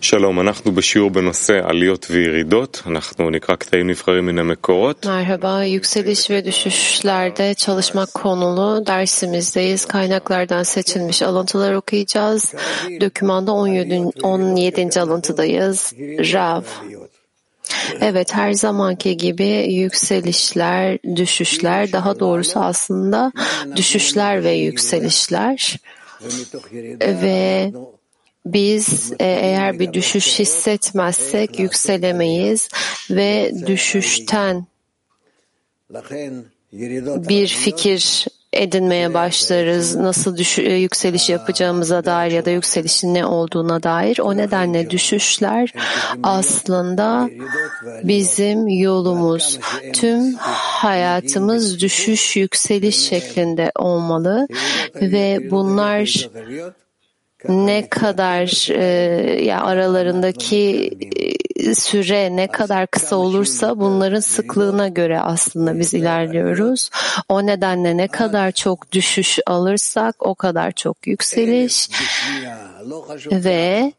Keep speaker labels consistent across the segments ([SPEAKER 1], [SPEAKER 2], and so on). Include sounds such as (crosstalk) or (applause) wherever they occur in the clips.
[SPEAKER 1] שלום, אנחנו בשיעור בנושא עליות וירידות, אנחנו נקרא קטעים נבחרים מן המקורות.
[SPEAKER 2] Merhaba, yükseliş ve düşüşlerde çalışmak konulu dersimizdeyiz. Kaynaklardan seçilmiş alıntılar okuyacağız. Dökümanda 17. 17. alıntıdayız. Rav. Evet, her zamanki gibi yükselişler, düşüşler, daha doğrusu aslında düşüşler ve yükselişler ve biz e, eğer bir düşüş hissetmezsek yükselemeyiz ve düşüşten bir fikir edinmeye başlarız. Nasıl düş- e, yükseliş yapacağımıza dair ya da yükselişin ne olduğuna dair. O nedenle düşüşler aslında bizim yolumuz. Tüm hayatımız düşüş yükseliş şeklinde olmalı ve bunlar ne kadar e, ya aralarındaki e, süre ne kadar kısa olursa bunların sıklığına göre aslında biz ilerliyoruz. O nedenle ne kadar çok düşüş alırsak o kadar çok yükseliş ve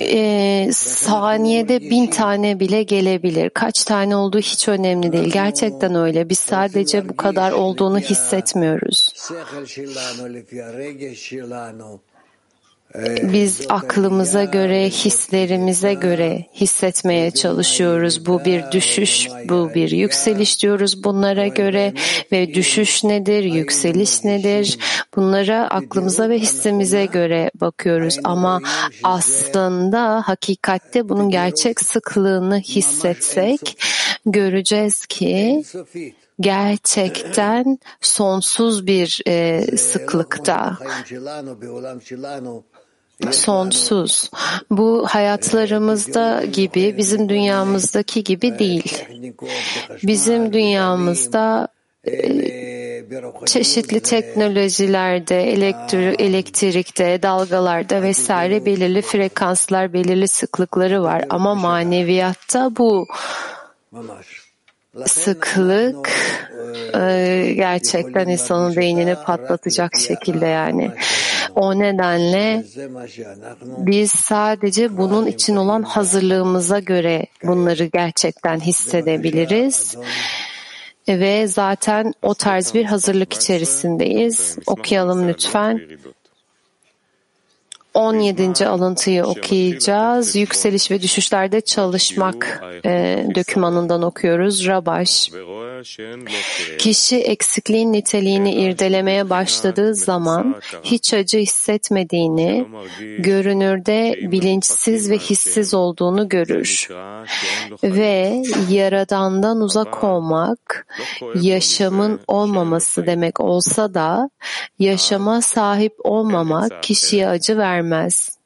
[SPEAKER 2] e, saniyede bin tane bile gelebilir. Kaç tane olduğu hiç önemli değil. Gerçekten öyle. Biz sadece bu kadar olduğunu hissetmiyoruz. Biz aklımıza göre, hislerimize göre hissetmeye çalışıyoruz. Bu bir düşüş, bu bir yükseliş diyoruz bunlara göre ve düşüş nedir, yükseliş nedir? Bunlara aklımıza ve hissimize göre bakıyoruz. Ama aslında hakikatte bunun gerçek sıklığını hissetsek göreceğiz ki gerçekten sonsuz bir e, sıklıkta sonsuz. Bu hayatlarımızda gibi, bizim dünyamızdaki gibi değil. Bizim dünyamızda çeşitli teknolojilerde, elektri elektrikte, dalgalarda vesaire belirli frekanslar, belirli sıklıkları var. Ama maneviyatta bu sıklık gerçekten insanın beynini patlatacak şekilde yani. O nedenle biz sadece bunun için olan hazırlığımıza göre bunları gerçekten hissedebiliriz. Ve zaten o tarz bir hazırlık içerisindeyiz. Okuyalım lütfen. 17. alıntıyı okuyacağız. Yükseliş ve düşüşlerde çalışmak e, dökümanından okuyoruz. Rabaş. Kişi eksikliğin niteliğini irdelemeye başladığı zaman hiç acı hissetmediğini, görünürde bilinçsiz ve hissiz olduğunu görür. Ve yaradandan uzak olmak, yaşamın olmaması demek olsa da, yaşama sahip olmamak kişiye acı vermez vermez.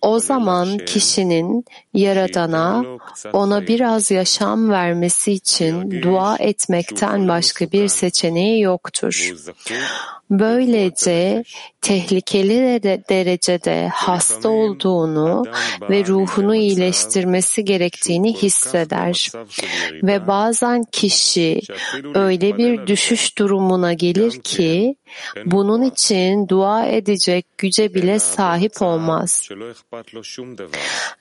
[SPEAKER 2] O zaman kişinin Yaradan'a ona biraz yaşam vermesi için dua etmekten başka bir seçeneği yoktur. Böylece tehlikeli derecede hasta olduğunu ve ruhunu iyileştirmesi gerektiğini hisseder. Ve bazen kişi öyle bir düşüş durumuna gelir ki bunun için dua edecek güce bile sahip olmaz.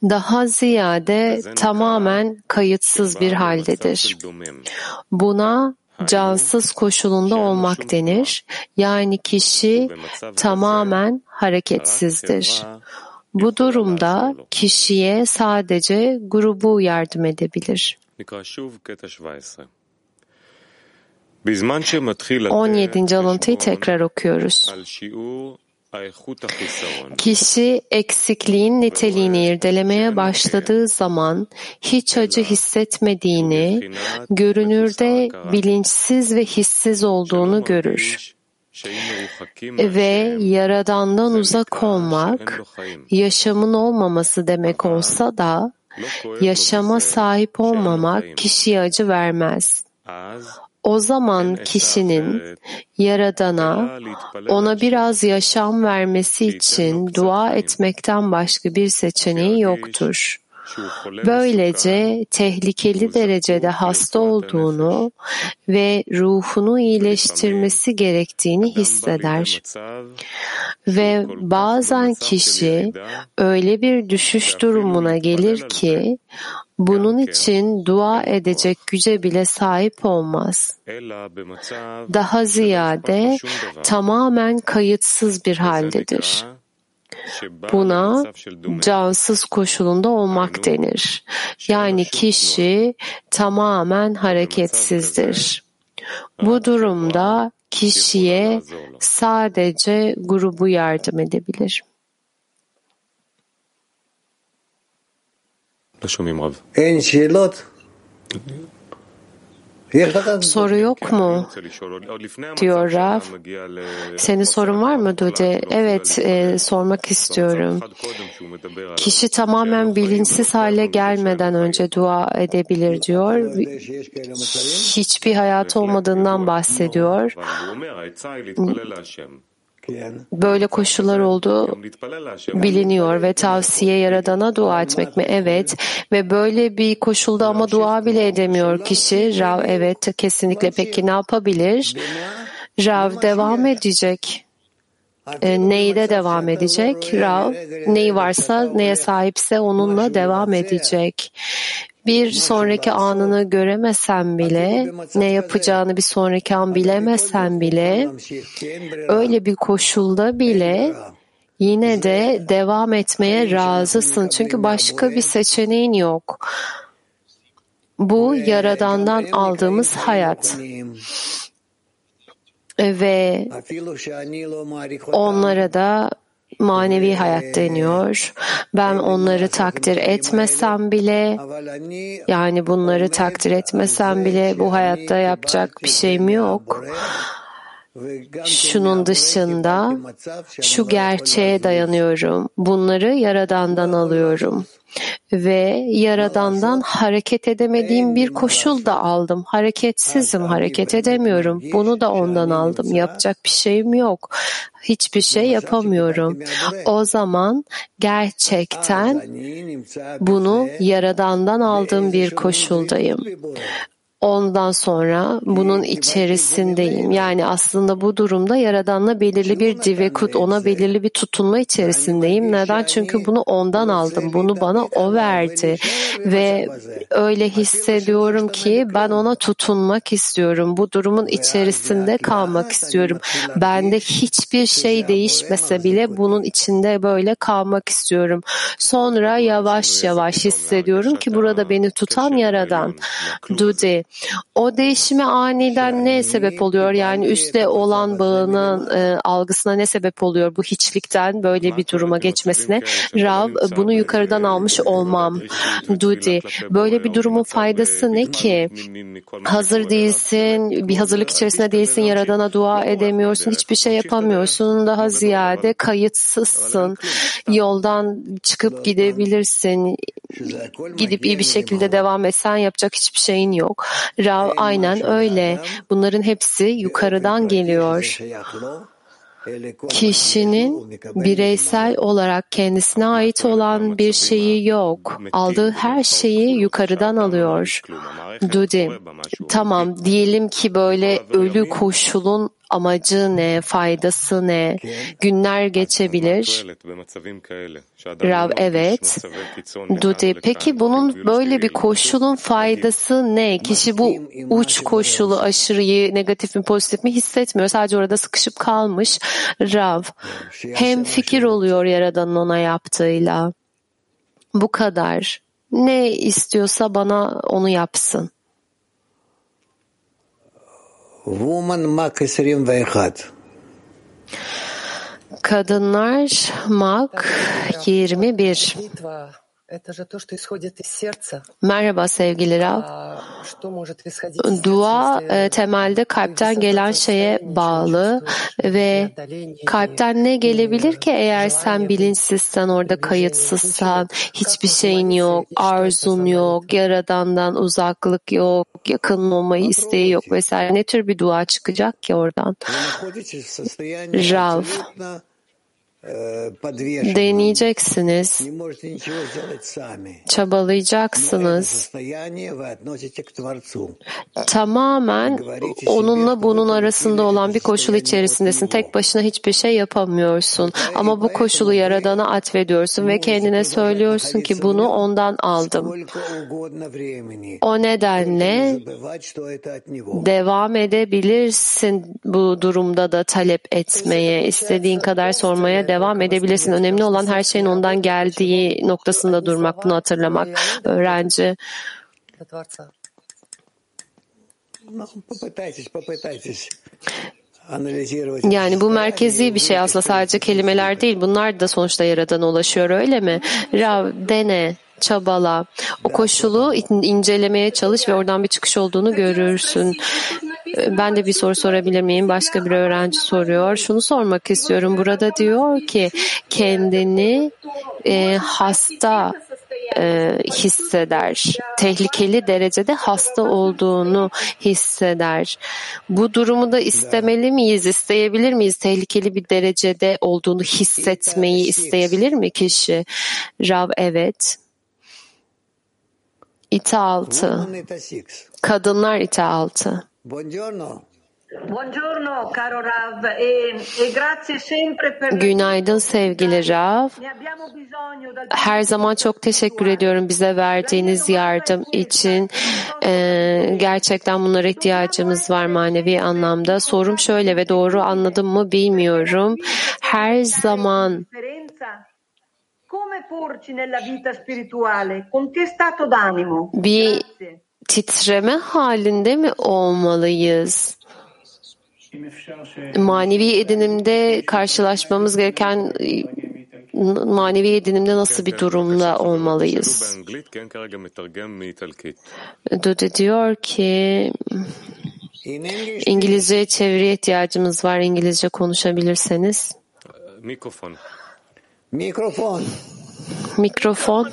[SPEAKER 2] Daha ziyade tamamen kayıtsız bir haldedir. Buna cansız koşulunda olmak denir. Yani kişi tamamen hareketsizdir. Bu durumda kişiye sadece grubu yardım edebilir. 17. alıntıyı tekrar okuyoruz. Kişi eksikliğin niteliğini irdelemeye başladığı zaman hiç acı hissetmediğini, görünürde bilinçsiz ve hissiz olduğunu görür. Ve Yaradan'dan uzak olmak, yaşamın olmaması demek olsa da, yaşama sahip olmamak kişiye acı vermez. O zaman kişinin Yaradan'a ona biraz yaşam vermesi için dua etmekten başka bir seçeneği yoktur. Böylece tehlikeli derecede hasta olduğunu ve ruhunu iyileştirmesi gerektiğini hisseder. Ve bazen kişi öyle bir düşüş durumuna gelir ki bunun için dua edecek güce bile sahip olmaz. Daha ziyade tamamen kayıtsız bir haldedir. Buna cansız koşulunda olmak denir. Yani kişi tamamen hareketsizdir. Bu durumda kişiye sadece grubu yardım edebilir.
[SPEAKER 3] אין שאלות?
[SPEAKER 2] Soru yok mu? diyor Rav. Senin sorun var mı Dude? Evet, e, sormak istiyorum. Kişi tamamen bilinçsiz hale gelmeden önce dua edebilir diyor. Hiçbir hayat olmadığından bahsediyor. Böyle koşullar olduğu biliniyor ve tavsiye yaradana dua etmek mi? Evet. Ve böyle bir koşulda ama dua bile edemiyor kişi. Rav evet kesinlikle peki ne yapabilir? Rav devam edecek. E, neyde devam edecek? Rav neyi varsa neye sahipse onunla devam edecek bir sonraki anını göremesen bile, ne yapacağını bir sonraki an bilemesen bile, öyle bir koşulda bile yine de devam etmeye razısın. Çünkü başka bir seçeneğin yok. Bu Yaradan'dan aldığımız hayat. Ve onlara da manevi hayat deniyor. Ben onları takdir etmesem bile yani bunları takdir etmesem bile bu hayatta yapacak bir şeyim yok. Şunun dışında şu gerçeğe dayanıyorum. Bunları Yaradan'dan alıyorum ve Yaradan'dan hareket edemediğim bir koşul da aldım. Hareketsizim, hareket edemiyorum. Bunu da ondan aldım. Yapacak bir şeyim yok. Hiçbir şey yapamıyorum. O zaman gerçekten bunu Yaradan'dan aldığım bir koşuldayım. Ondan sonra bunun içerisindeyim. Yani aslında bu durumda Yaradan'la belirli bir divekut, ona belirli bir tutunma içerisindeyim. Neden? Çünkü bunu ondan aldım. Bunu bana o verdi. Ve öyle hissediyorum ki ben ona tutunmak istiyorum. Bu durumun içerisinde kalmak istiyorum. Bende hiçbir şey değişmese bile bunun içinde böyle kalmak istiyorum. Sonra yavaş yavaş hissediyorum ki burada beni tutan Yaradan. Dudi o değişime aniden ne sebep oluyor? Yani üstte olan bağının e, algısına ne sebep oluyor bu hiçlikten böyle bir duruma geçmesine? Rav bunu yukarıdan almış olmam. Dudi böyle bir durumun faydası ne ki? Hazır değilsin, bir hazırlık içerisinde değilsin, Yaradan'a dua edemiyorsun, hiçbir şey yapamıyorsun. Daha ziyade kayıtsızsın. Yoldan çıkıp gidebilirsin. Gidip iyi bir şekilde devam etsen yapacak hiçbir şeyin yok. Rav aynen öyle. Bunların hepsi yukarıdan geliyor. Kişinin bireysel olarak kendisine ait olan bir şeyi yok. Aldığı her şeyi yukarıdan alıyor. Dudi, tamam diyelim ki böyle ölü koşulun amacı ne, faydası ne? Günler geçebilir. Rav evet. Dudi peki bunun böyle bir koşulun faydası ne? Kişi bu uç koşulu aşırıyı negatif mi pozitif mi hissetmiyor. Sadece orada sıkışıp kalmış. Rav hem fikir oluyor Yaradan'ın ona yaptığıyla. Bu kadar. Ne istiyorsa bana onu yapsın.
[SPEAKER 3] Woman Mak 21.
[SPEAKER 2] Kadınlar Mak 21. Merhaba sevgili Rav. Dua e, temelde kalpten gelen şeye bağlı ve kalpten ne gelebilir ki eğer sen bilinçsizsen, orada kayıtsızsan, hiçbir şeyin yok, arzun yok, yaradandan uzaklık yok, yakın olmayı isteği yok vesaire. Ne tür bir dua çıkacak ki oradan? Rav deneyeceksiniz, çabalayacaksınız. Tamamen onunla bunun arasında olan bir koşul içerisindesin. Tek başına hiçbir şey yapamıyorsun. Ama bu koşulu Yaradan'a atfediyorsun ve kendine söylüyorsun ki bunu ondan aldım. O nedenle devam edebilirsin bu durumda da talep etmeye, istediğin kadar sormaya devam edebilirsin. Önemli olan her şeyin ondan geldiği noktasında durmak, bunu hatırlamak. Öğrenci yani bu merkezi bir şey aslında sadece kelimeler değil. Bunlar da sonuçta Yaradan'a ulaşıyor öyle mi? Rav, dene, çabala. O koşulu incelemeye çalış ve oradan bir çıkış olduğunu görürsün. Ee, ben de bir soru sorabilir miyim? Başka bir öğrenci soruyor. Şunu sormak istiyorum. Burada diyor ki kendini e, hasta e, hisseder. Tehlikeli derecede hasta olduğunu hisseder. Bu durumu da istemeli miyiz? İsteyebilir miyiz? Tehlikeli bir derecede olduğunu hissetmeyi isteyebilir mi kişi? Rav evet. İti altı. Kadınlar ite altı.
[SPEAKER 3] Buongiorno.
[SPEAKER 4] Buongiorno caro Rav e, e grazie sempre per
[SPEAKER 2] Günaydın sevgili Rav.
[SPEAKER 4] ne abbiamo bisogno dal
[SPEAKER 2] Her zaman çok teşekkür ediyorum bize verdiğiniz yardım için. Ee, gerçekten bunlara ihtiyacımız var manevi anlamda. Sorum şöyle ve doğru anladım mı bilmiyorum. Her zaman
[SPEAKER 4] differenza come porci nella vita spirituale con che stato d'animo
[SPEAKER 2] bir
[SPEAKER 4] Grazie
[SPEAKER 2] titreme halinde mi olmalıyız? Manevi edinimde karşılaşmamız gereken manevi edinimde nasıl bir durumla olmalıyız? Döde diyor ki İngilizceye çeviriye ihtiyacımız var. İngilizce konuşabilirseniz.
[SPEAKER 1] Mikrofon.
[SPEAKER 3] Mikrofon.
[SPEAKER 2] Mikrofon.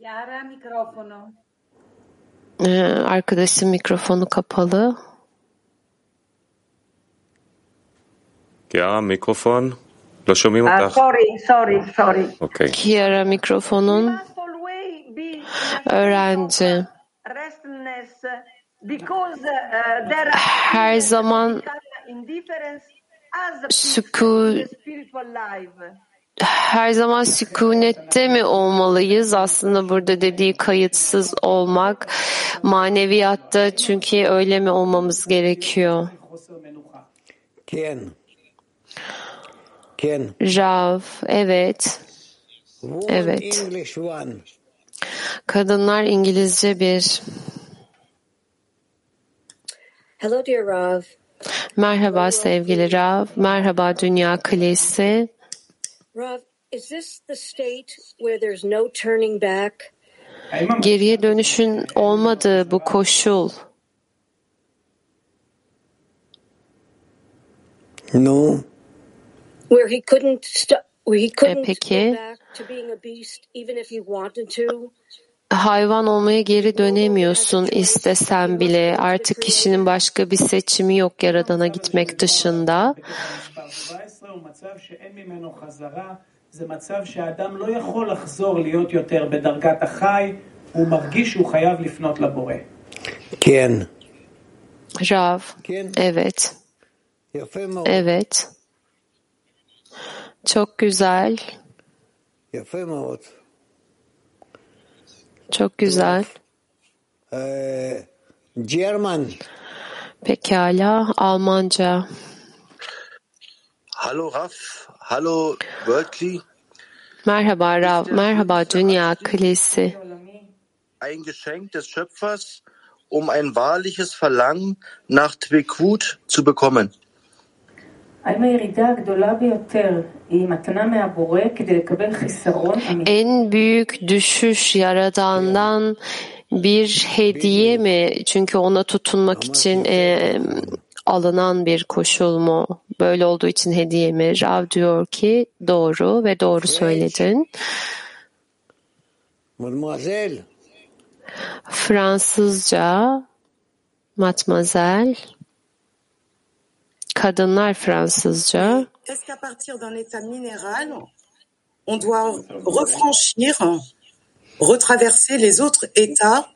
[SPEAKER 4] Yara mikrofonu.
[SPEAKER 2] Ee, arkadaşın mikrofonu kapalı.
[SPEAKER 1] Ya mikrofon. Lo şomim
[SPEAKER 4] ah, sorry, sorry, sorry.
[SPEAKER 1] Okay.
[SPEAKER 2] Kiara mikrofonun öğrenci. Her zaman sükû her zaman sükunette mi olmalıyız? Aslında burada dediği kayıtsız olmak maneviyatta çünkü öyle mi olmamız gerekiyor?
[SPEAKER 3] Ken. Ken.
[SPEAKER 2] Rav, evet. Evet. Kadınlar İngilizce bir.
[SPEAKER 5] Hello, dear Rav.
[SPEAKER 2] Merhaba sevgili Rav, merhaba Dünya Kilisi. Geriye dönüşün olmadığı bu koşul.
[SPEAKER 3] No.
[SPEAKER 5] Where he couldn't st- where he couldn't
[SPEAKER 2] peki.
[SPEAKER 5] go back to being a beast even if he wanted to?
[SPEAKER 2] Hayvan olmaya geri dönemiyorsun istesen bile. Artık kişinin başka bir seçimi yok Yaradan'a gitmek dışında.
[SPEAKER 6] מספר 17 הוא מצב שאין ממנו חזרה, זה מצב שהאדם לא יכול לחזור להיות יותר בדרגת החי, הוא מרגיש שהוא חייב לפנות לבורא.
[SPEAKER 3] Ken.
[SPEAKER 2] Rav,
[SPEAKER 3] Ken.
[SPEAKER 2] evet,
[SPEAKER 3] יפה מאוד.
[SPEAKER 2] evet. Çok güzel,
[SPEAKER 3] יפה מאוד.
[SPEAKER 2] çok güzel.
[SPEAKER 3] German.
[SPEAKER 2] Pekala, Almanca. Merhaba Rav, merhaba Dünya Kalesi.
[SPEAKER 7] Ein Geschenk des Schöpfers, um ein wahrliches Verlangen nach Twekut zu bekommen.
[SPEAKER 2] En büyük düşüş yaradandan bir hediye mi? Çünkü ona tutunmak için e, alınan bir koşul mu? Böyle olduğu için hediye mi? Rav diyor ki doğru ve doğru söyledin.
[SPEAKER 3] Mademoiselle.
[SPEAKER 2] Fransızca, matmazel, Kadınlar Fransızca.
[SPEAKER 8] Est-ce qu'à partir d'un état minéral, on doit refranchir, retraverser les autres états?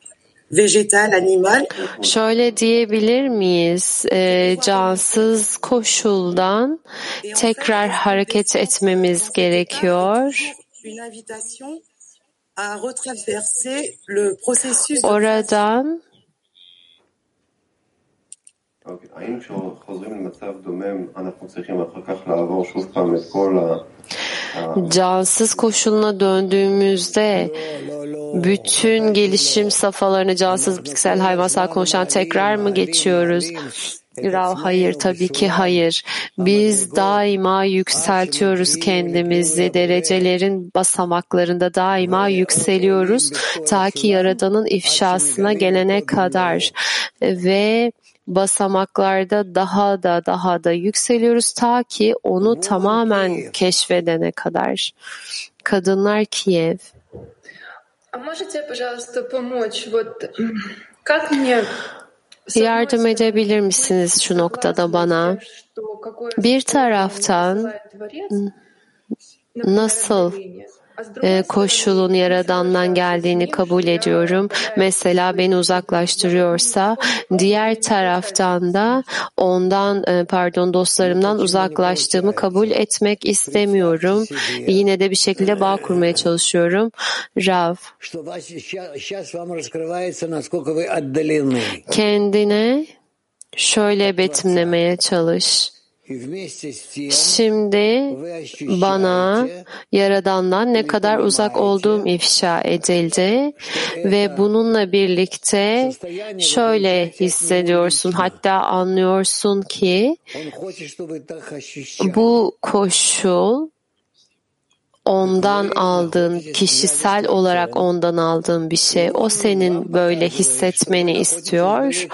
[SPEAKER 2] Şöyle diyebilir miyiz? E, cansız koşuldan tekrar hareket etmemiz gerekiyor. Oradan
[SPEAKER 9] האם כשחוזרים למצב דומם אנחנו צריכים אחר כך לעבור שוב פעם את כל ה...
[SPEAKER 2] cansız koşuluna döndüğümüzde bütün gelişim safhalarını cansız bitkisel hayvansal konuşan tekrar mı geçiyoruz? Rav, hayır tabii ki hayır. Biz daima yükseltiyoruz kendimizi. Derecelerin basamaklarında daima yükseliyoruz. Ta ki Yaradan'ın ifşasına gelene kadar. Ve basamaklarda daha da daha da yükseliyoruz ta ki onu tamamen keşfedene kadar. Kadınlar Kiev. Yardım edebilir misiniz şu noktada bana? Bir taraftan nasıl koşulun Yaradan'dan geldiğini kabul ediyorum. Mesela beni uzaklaştırıyorsa, diğer taraftan da ondan, e, pardon dostlarımdan uzaklaştığımı kabul etmek istemiyorum. Yine de bir şekilde bağ kurmaya çalışıyorum. Rav. Kendine şöyle betimlemeye çalış. Şimdi bana Yaradan'dan ne kadar uzak olduğum ifşa edildi ve bununla birlikte şöyle hissediyorsun hatta anlıyorsun ki bu koşul ondan aldığın, kişisel olarak ondan aldığın bir şey. O senin böyle hissetmeni istiyor.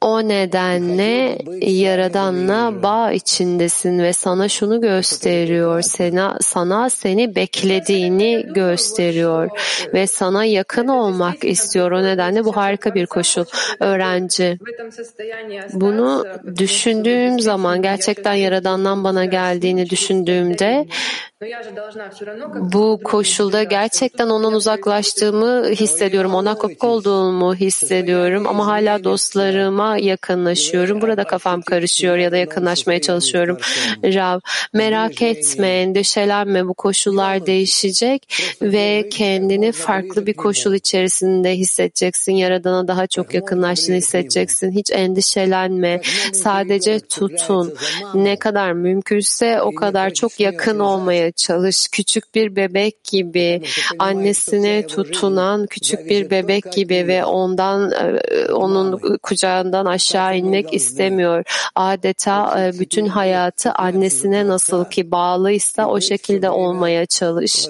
[SPEAKER 2] O nedenle Yaradan'la bağ içindesin ve sana şunu gösteriyor. Sana, sana seni beklediğini gösteriyor ve sana yakın olmak istiyor. O nedenle bu harika bir koşul. Öğrenci. Bunu düşündüğüm zaman gerçekten Yaradan'dan bana geldiğini düşündüğümde bu koşulda gerçekten ondan uzaklaştığımı hissediyorum. Ona kopuk olduğumu hissediyorum ama hala dostlarıma yakınlaşıyorum. Burada kafam karışıyor ya da yakınlaşmaya çalışıyorum. Rav, merak etme, endişelenme. Bu koşullar değişecek ve kendini farklı bir koşul içerisinde hissedeceksin. Yaradana daha çok yakınlaştığını hissedeceksin. Hiç endişelenme. Sadece tutun. Ne kadar mümkünse o kadar çok yakın olmaya çalış. Küçük bir bebek gibi annesine tutunan küçük bir bebek gibi ve ondan onun kucağından aşağı inmek istemiyor. Adeta bütün hayatı annesine nasıl ki bağlıysa o şekilde olmaya çalış.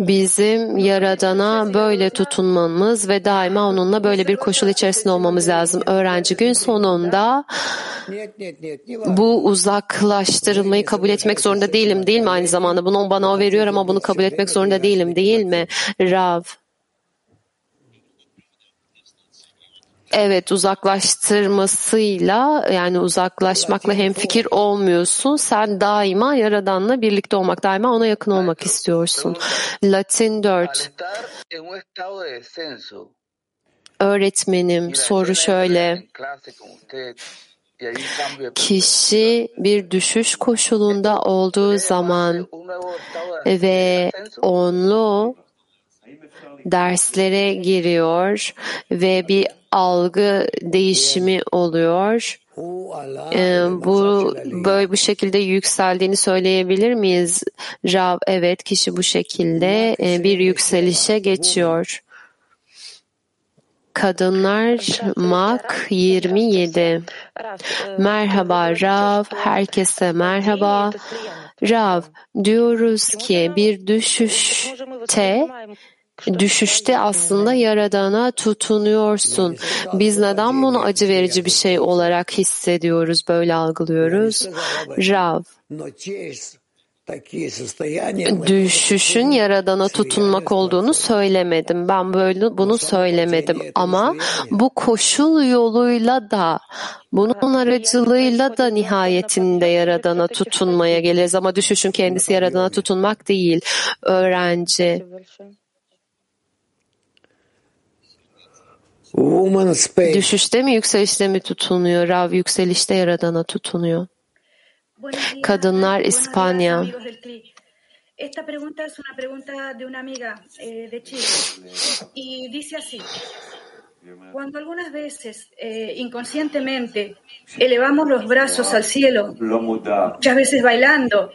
[SPEAKER 2] Bizim Yaradan'a böyle tutunmamız ve daima onunla böyle bir koşul içerisinde olmamız lazım. Öğrenci gün sonunda bu uzaklaştırılmayı kabul etmek zorunda değilim değil mi aynı zamanda? Bunu bana o veriyor ama bunu kabul etmek zorunda değilim değil mi? Rav. Evet uzaklaştırmasıyla yani uzaklaşmakla hemfikir olmuyorsun. Sen daima Yaradan'la birlikte olmak, daima ona yakın olmak istiyorsun. Latin 4. Öğretmenim soru şöyle. Kişi bir düşüş koşulunda olduğu zaman ve onlu derslere giriyor ve bir algı değişimi oluyor. Ee, bu böyle bu şekilde yükseldiğini söyleyebilir miyiz? Rav evet kişi bu şekilde e, bir yükselişe geçiyor. Kadınlar Mak 27 Merhaba Rav, herkese merhaba. Rav, diyoruz ki bir düşüşte düşüşte aslında Yaradan'a tutunuyorsun. Biz neden bunu acı verici bir şey olarak hissediyoruz, böyle algılıyoruz? Rav. düşüşün yaradana tutunmak olduğunu söylemedim. Ben böyle bunu söylemedim. ama bu koşul yoluyla da bunun aracılığıyla da nihayetinde yaradana tutunmaya geliriz ama düşüşün kendisi yaradana tutunmak değil. Öğrenci Düşüşte mi yükselişte mi tutunuyor? Rav yükselişte yaradana tutunuyor. Kadınlar İspanya.
[SPEAKER 10] Esta pregunta es una pregunta de una amiga eh, de Chile y dice así. Cuando algunas veces eh, inconscientemente elevamos los brazos al cielo, muchas veces bailando,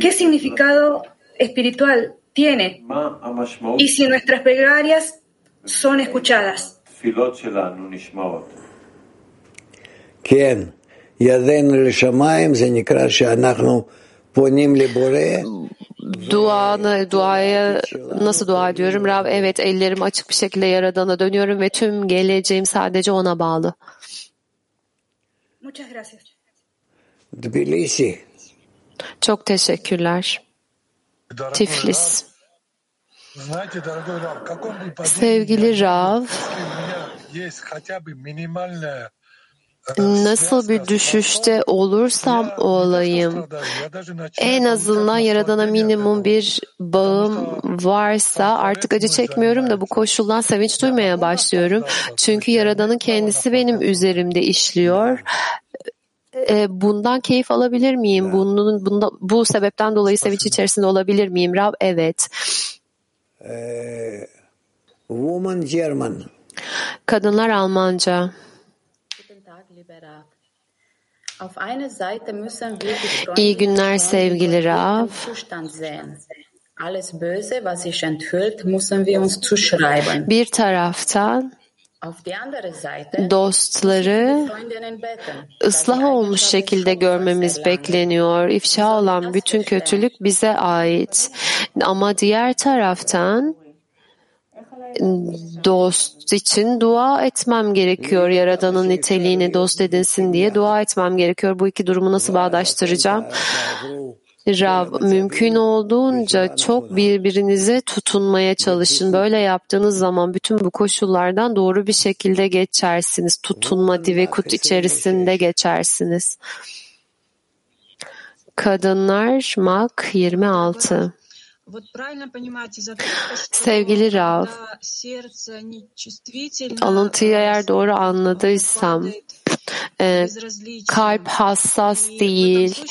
[SPEAKER 10] ¿qué significado espiritual tiene? Y si nuestras plegarias son escuchadas.
[SPEAKER 2] Duanı, duaya nasıl dua ediyorum? Rab evet ellerim açık bir şekilde Yaradan'a dönüyorum ve tüm geleceğim sadece ona bağlı. Çok teşekkürler. Tiflis. Sevgili Rav, nasıl bir düşüşte olursam olayım, en azından Yaradan'a minimum bir bağım varsa artık acı çekmiyorum da bu koşuldan sevinç duymaya başlıyorum. Çünkü Yaradan'ın kendisi benim üzerimde işliyor. Bundan keyif alabilir miyim? Bunun, bunda, bu sebepten dolayı sevinç içerisinde olabilir miyim? Rav, evet.
[SPEAKER 3] Woman German.
[SPEAKER 2] Kadınlar Almanca. İyi günler sevgili Rav. Bir taraftan dostları ıslah olmuş şekilde görmemiz bekleniyor. İfşa olan bütün kötülük bize ait. Ama diğer taraftan dost için dua etmem gerekiyor. Yaradanın niteliğini dost edinsin diye dua etmem gerekiyor. Bu iki durumu nasıl bağdaştıracağım? Rav, mümkün olduğunca çok birbirinize tutunmaya çalışın. Böyle yaptığınız zaman bütün bu koşullardan doğru bir şekilde geçersiniz. Tutunma divekut içerisinde geçersiniz. Kadınlar Mak 26 (gasps) Sevgili Rav, alıntıyı eğer doğru anladıysam, e, kalp hassas değil,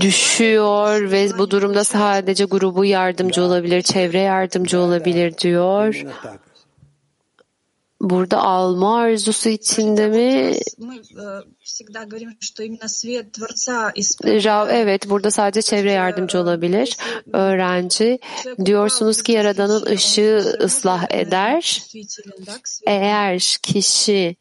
[SPEAKER 2] düşüyor ve bu durumda sadece grubu yardımcı olabilir, çevre yardımcı olabilir diyor. Burada alma arzusu içinde mi? Rav, evet burada sadece çevre yardımcı olabilir. Öğrenci diyorsunuz ki Yaradan'ın ışığı ıslah eder. Eğer kişi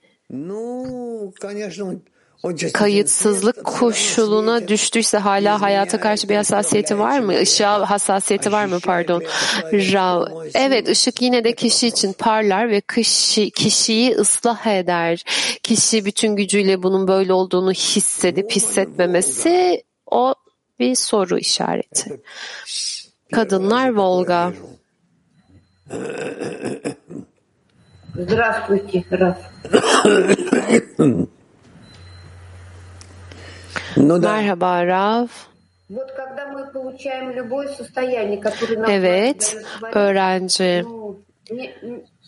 [SPEAKER 2] kayıtsızlık koşuluna düştüyse hala hayata karşı bir hassasiyeti var mı? Işığa hassasiyeti var mı pardon? Rav. Evet ışık yine de kişi için parlar ve kişi, kişiyi ıslah eder. Kişi bütün gücüyle bunun böyle olduğunu hissedip hissetmemesi o bir soru işareti. Kadınlar Volga.
[SPEAKER 4] Здравствуйте,
[SPEAKER 10] раз. Ну да. Merhaba Rav.
[SPEAKER 2] Evet, öğrenci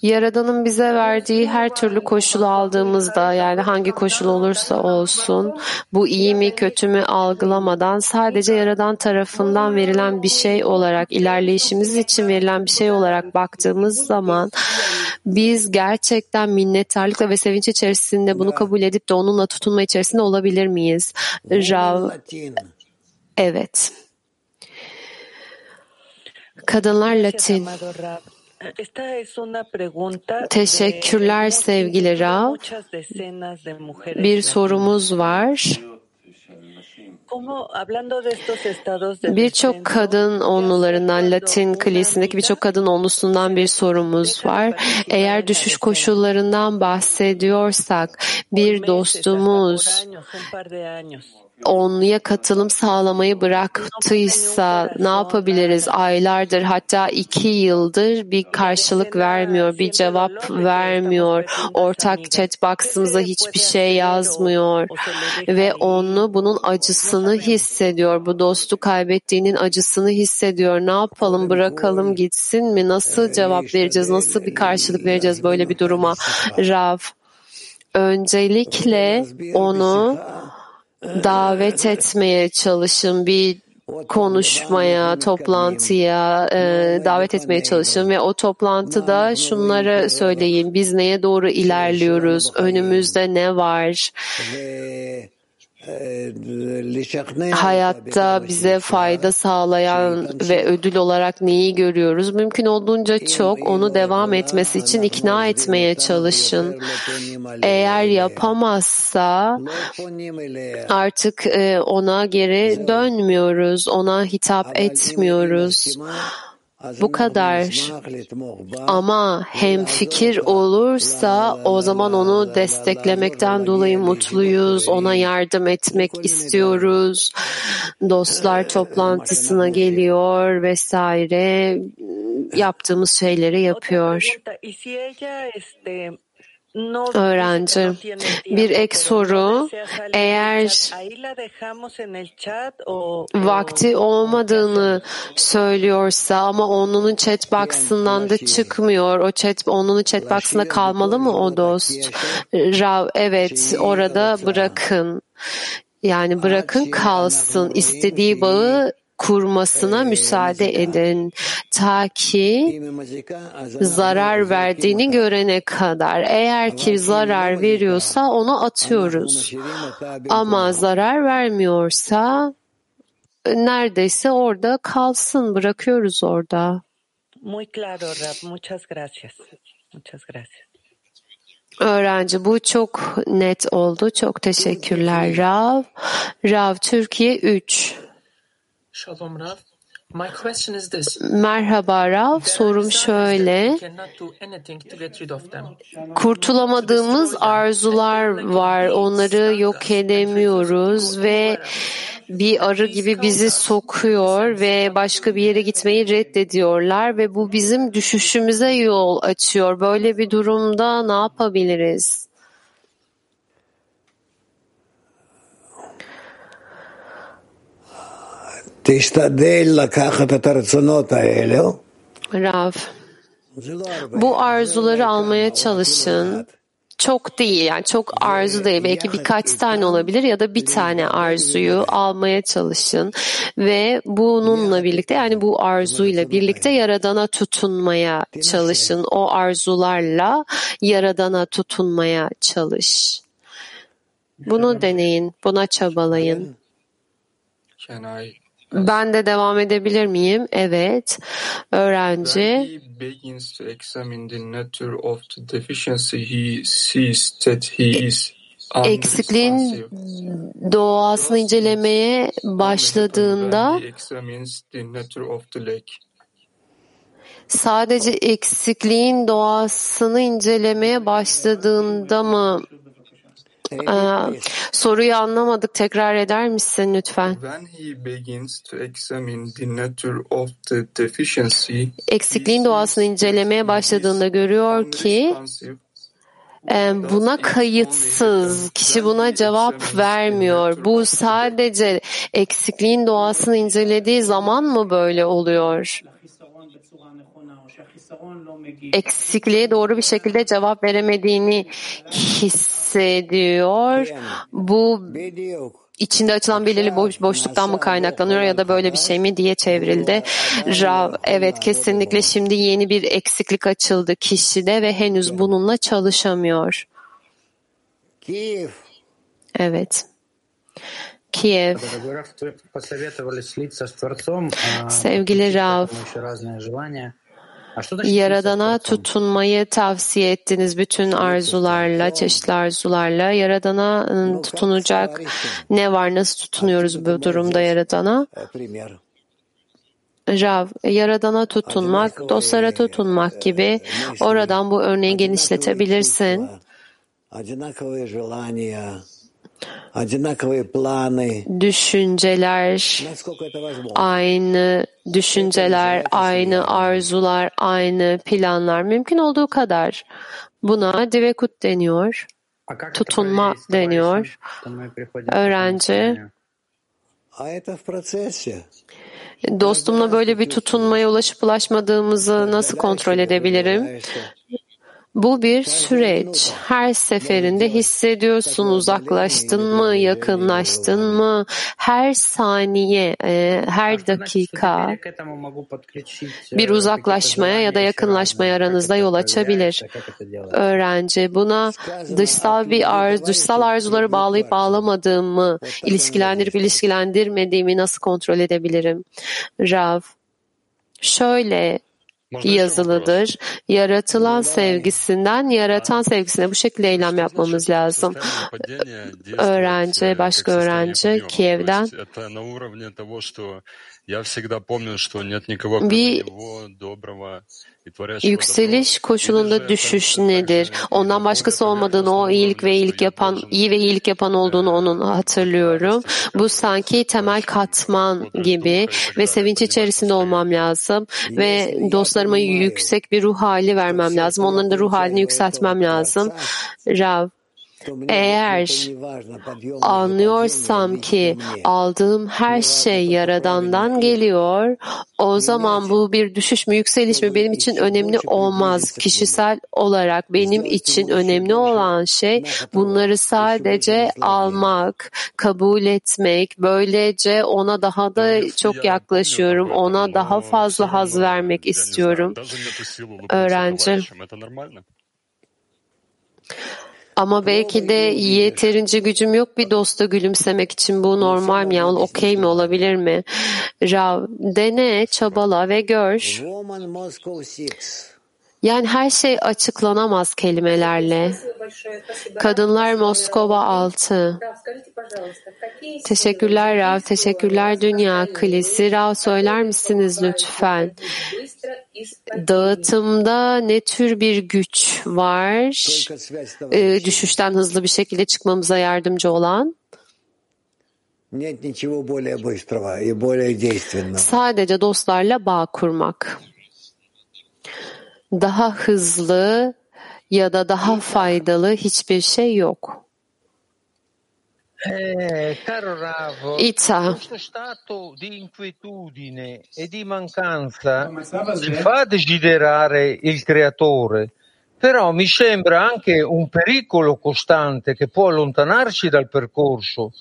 [SPEAKER 2] Yaradan'ın bize verdiği her türlü koşulu aldığımızda yani hangi koşul olursa olsun bu iyi mi kötü mü algılamadan sadece Yaradan tarafından verilen bir şey olarak ilerleyişimiz için verilen bir şey olarak baktığımız zaman biz gerçekten minnettarlıkla ve sevinç içerisinde bunu kabul edip de onunla tutunma içerisinde olabilir miyiz? Rav, evet. Kadınlar Latin. Teşekkürler sevgili Rav. Bir sorumuz var. Birçok kadın onlularından, Latin kilisindeki birçok kadın onlusundan bir sorumuz var. Eğer düşüş koşullarından bahsediyorsak, bir dostumuz onluya katılım sağlamayı bıraktıysa ne yapabiliriz? Aylardır hatta iki yıldır bir karşılık vermiyor, bir cevap vermiyor. Ortak chat box'ımıza hiçbir şey yazmıyor ve onu bunun acısını hissediyor. Bu dostu kaybettiğinin acısını hissediyor. Ne yapalım? Bırakalım gitsin mi? Nasıl cevap vereceğiz? Nasıl bir karşılık vereceğiz böyle bir duruma? Rav öncelikle onu davet etmeye çalışın bir konuşmaya, toplantıya e, davet etmeye çalışın ve o toplantıda şunları söyleyin. Biz neye doğru ilerliyoruz? Önümüzde ne var? Hayatta bize fayda sağlayan ve ödül olarak neyi görüyoruz? Mümkün olduğunca çok onu devam etmesi için ikna etmeye çalışın. Eğer yapamazsa artık e, ona geri dönmüyoruz, ona hitap etmiyoruz. Bu kadar. Ama hem fikir olursa o zaman onu desteklemekten dolayı mutluyuz. Ona yardım etmek istiyoruz. Dostlar toplantısına geliyor vesaire. Yaptığımız şeyleri yapıyor. Öğrenci. Bir ek soru. Eğer vakti olmadığını söylüyorsa ama onun chat box'ından da çıkmıyor. O chat onun chat box'ında kalmalı mı o dost? Rav, evet orada bırakın. Yani bırakın kalsın. istediği bağı kurmasına müsaade edin ta ki zarar verdiğini görene kadar. Eğer ki zarar veriyorsa onu atıyoruz. Ama zarar vermiyorsa neredeyse orada kalsın, bırakıyoruz orada.
[SPEAKER 11] Muy claro, Rab. Muchas gracias. Muchas gracias.
[SPEAKER 2] Öğrenci bu çok net oldu. Çok teşekkürler Rav. Rav Türkiye 3.
[SPEAKER 12] Shalom Rav. My question is this.
[SPEAKER 2] Merhaba Rav. Sorum şöyle. Kurtulamadığımız arzular var. Onları yok edemiyoruz ve bir arı gibi bizi sokuyor ve başka bir yere gitmeyi reddediyorlar ve bu bizim düşüşümüze yol açıyor. Böyle bir durumda ne yapabiliriz?
[SPEAKER 3] תשתדל לקחת את הרצונות האלו.
[SPEAKER 2] Rav, bu arzuları almaya çalışın. Çok değil yani çok arzu değil belki birkaç tane olabilir ya da bir tane arzuyu almaya çalışın ve bununla birlikte yani bu arzuyla birlikte yaradana tutunmaya çalışın. O arzularla yaradana tutunmaya çalış. Bunu deneyin, buna çabalayın.
[SPEAKER 12] Can I
[SPEAKER 2] ben de devam edebilir miyim? Evet. Öğrenci
[SPEAKER 12] begins to examine the nature of the deficiency, he sees that he is
[SPEAKER 2] eksikliğin doğasını incelemeye başladığında sadece eksikliğin doğasını incelemeye başladığında mı Ee, soruyu anlamadık. Tekrar eder misin lütfen?
[SPEAKER 12] when he begins to examine the nature of the deficiency,
[SPEAKER 2] Eksikliğin doğasını incelemeye başladığında görüyor ki e, buna kayıtsız, kişi buna cevap vermiyor. Bu sadece eksikliğin doğasını incelediği zaman mı böyle oluyor? eksikliğe doğru bir şekilde cevap veremediğini hissediyor. Bu içinde açılan belirli boş, boşluktan mı kaynaklanıyor ya da böyle bir şey mi diye çevrildi. Rav, evet kesinlikle şimdi yeni bir eksiklik açıldı kişide ve henüz bununla çalışamıyor. Evet. Kiev. Sevgili Rav, Yaradana tutunmayı tavsiye ettiğiniz bütün arzularla, çeşitli arzularla. Yaradana ıı, tutunacak ne var, nasıl tutunuyoruz bu durumda Yaradana? Rav, e, Yaradan'a tutunmak, dostlara tutunmak gibi. Oradan bu örneği genişletebilirsin düşünceler, aynı düşünceler, aynı arzular, aynı planlar mümkün olduğu kadar. Buna divekut deniyor, tutunma deniyor. Öğrenci. Dostumla böyle bir tutunmaya ulaşıp ulaşmadığımızı nasıl kontrol edebilirim? Bu bir süreç. Her seferinde hissediyorsun uzaklaştın mı, yakınlaştın mı? Her saniye, e, her dakika bir uzaklaşmaya ya da yakınlaşmaya aranızda yol açabilir. Öğrenci buna dışsal bir arz, dışsal arzuları bağlayıp bağlamadığımı, ilişkilendirip ilişkilendirmediğimi nasıl kontrol edebilirim? Rav, şöyle yazılıdır. Yaratılan sevgisinden yaratan sevgisine bu şekilde eylem yapmamız lazım. Ee, öğrenci, başka öğrenci Kiev'den bir Yükseliş koşulunda düşüş nedir? Ondan başkası olmadığını, o iyilik ve iyilik yapan, iyi ve iyilik yapan olduğunu onun hatırlıyorum. Bu sanki temel katman gibi ve sevinç içerisinde olmam lazım ve dostlarıma yüksek bir ruh hali vermem lazım. Onların da ruh halini yükseltmem lazım. Rav, eğer anlıyorsam ki aldığım her şey Yaradan'dan geliyor, o zaman bu bir düşüş mü, yükseliş mi benim için önemli olmaz. Kişisel olarak benim için önemli olan şey bunları sadece almak, kabul etmek. Böylece ona daha da çok yaklaşıyorum. Ona daha fazla haz vermek istiyorum. Öğrenci. Ama belki de yeterince gücüm yok bir dosta gülümsemek için bu normal mi? Yani okey mi olabilir mi? Rav, dene, çabala ve gör. Yani her şey açıklanamaz kelimelerle. Kadınlar Moskova 6. Teşekkürler Rav, teşekkürler Dünya Kulesi. Rav söyler misiniz lütfen? Dağıtımda ne tür bir güç var?
[SPEAKER 3] E,
[SPEAKER 2] düşüşten hızlı bir şekilde çıkmamıza yardımcı olan? Sadece dostlarla bağ kurmak. daha hızlı ya da daha faydalı hiçbir şey yok.
[SPEAKER 13] Eh, caro Ravo, questo stato di inquietudine e di mancanza ci fa desiderare il creatore, però mi sembra anche un pericolo costante che può allontanarci dal percorso.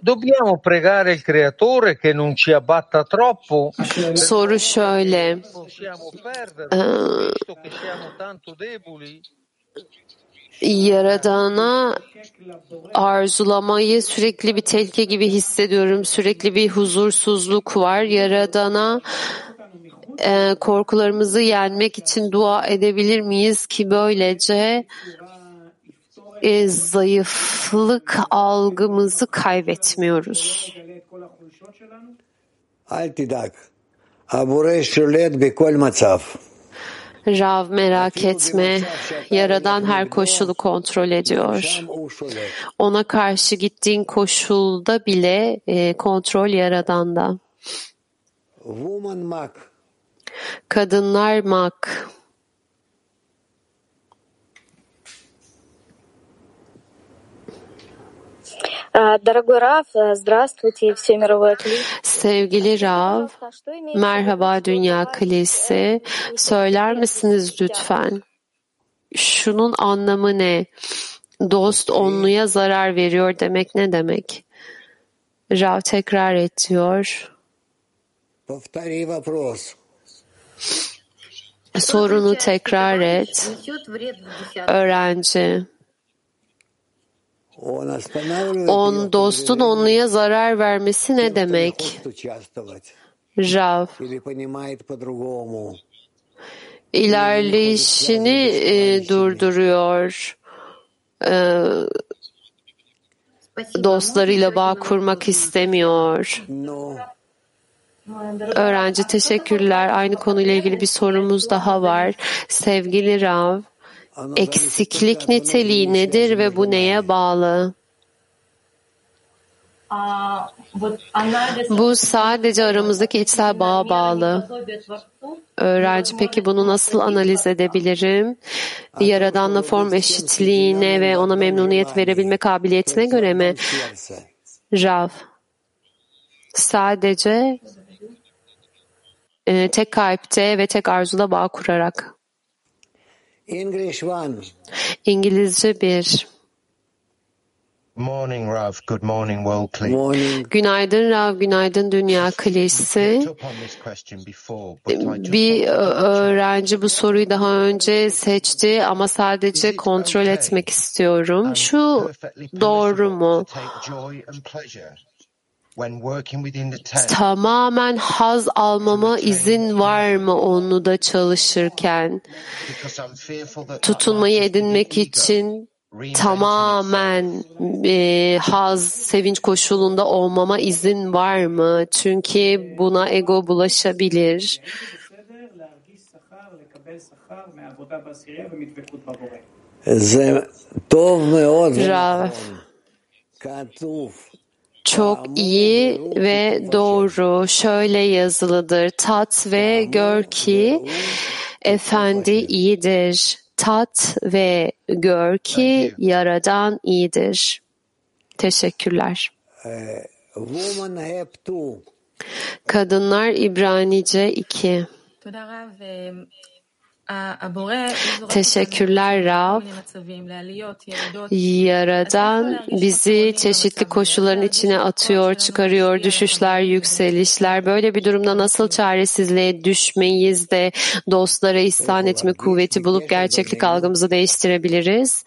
[SPEAKER 13] Dobbiamo pregare il creatore che non ci abbatta troppo,
[SPEAKER 2] soru şöyle.
[SPEAKER 13] deboli.
[SPEAKER 2] Yaradana arzulamayı sürekli bir tehlike gibi hissediyorum. Sürekli bir huzursuzluk var. Yaradana e, korkularımızı yenmek için dua edebilir miyiz ki böylece e, zayıflık algımızı kaybetmiyoruz. Rav merak etme, Yaradan her koşulu kontrol ediyor. Ona karşı gittiğin koşulda bile e, kontrol Yaradan'da. Kadınlar mak. Sevgili Rav, merhaba Dünya Kalesi. Söyler misiniz lütfen? Şunun anlamı ne? Dost ee, onluya zarar veriyor demek ne demek? Rav tekrar et diyor. Sorunu tekrar et. Öğrenci. On dostun onluya zarar vermesi ne demek? Rav ilerleyişini e, durduruyor. E, dostlarıyla bağ kurmak istemiyor. Öğrenci teşekkürler. Aynı konuyla ilgili bir sorumuz daha var. Sevgili Rav, eksiklik niteliği nedir ve bu neye bağlı? Bu sadece aramızdaki içsel bağa bağlı. Öğrenci peki bunu nasıl analiz edebilirim? Yaradanla form eşitliğine ve ona memnuniyet verebilme kabiliyetine göre mi? Rav. Sadece e, tek kalpte ve tek arzuda bağ kurarak.
[SPEAKER 3] English one.
[SPEAKER 2] İngilizce bir.
[SPEAKER 14] Morning, Rav. Good morning, World Clique.
[SPEAKER 2] Günaydın Rav, günaydın Dünya Kilisi. Bir öğrenci bu soruyu daha önce seçti ama sadece kontrol etmek istiyorum. Şu doğru mu? Tamamen haz almama izin var mı onu da çalışırken? Tutunmayı edinmek için tamamen e, haz, sevinç koşulunda olmama izin var mı? Çünkü buna ego bulaşabilir. Rav. Çok iyi ve doğru. Şöyle yazılıdır. Tat ve gör ki Efendi iyidir. Tat ve gör ki Yaradan iyidir. Teşekkürler. Kadınlar İbranice 2 (laughs) Teşekkürler Rav. Yaradan bizi çeşitli koşulların içine atıyor, çıkarıyor, düşüşler, yükselişler. Böyle bir durumda nasıl çaresizliğe düşmeyiz de dostlara ihsan etme kuvveti bulup gerçeklik algımızı değiştirebiliriz?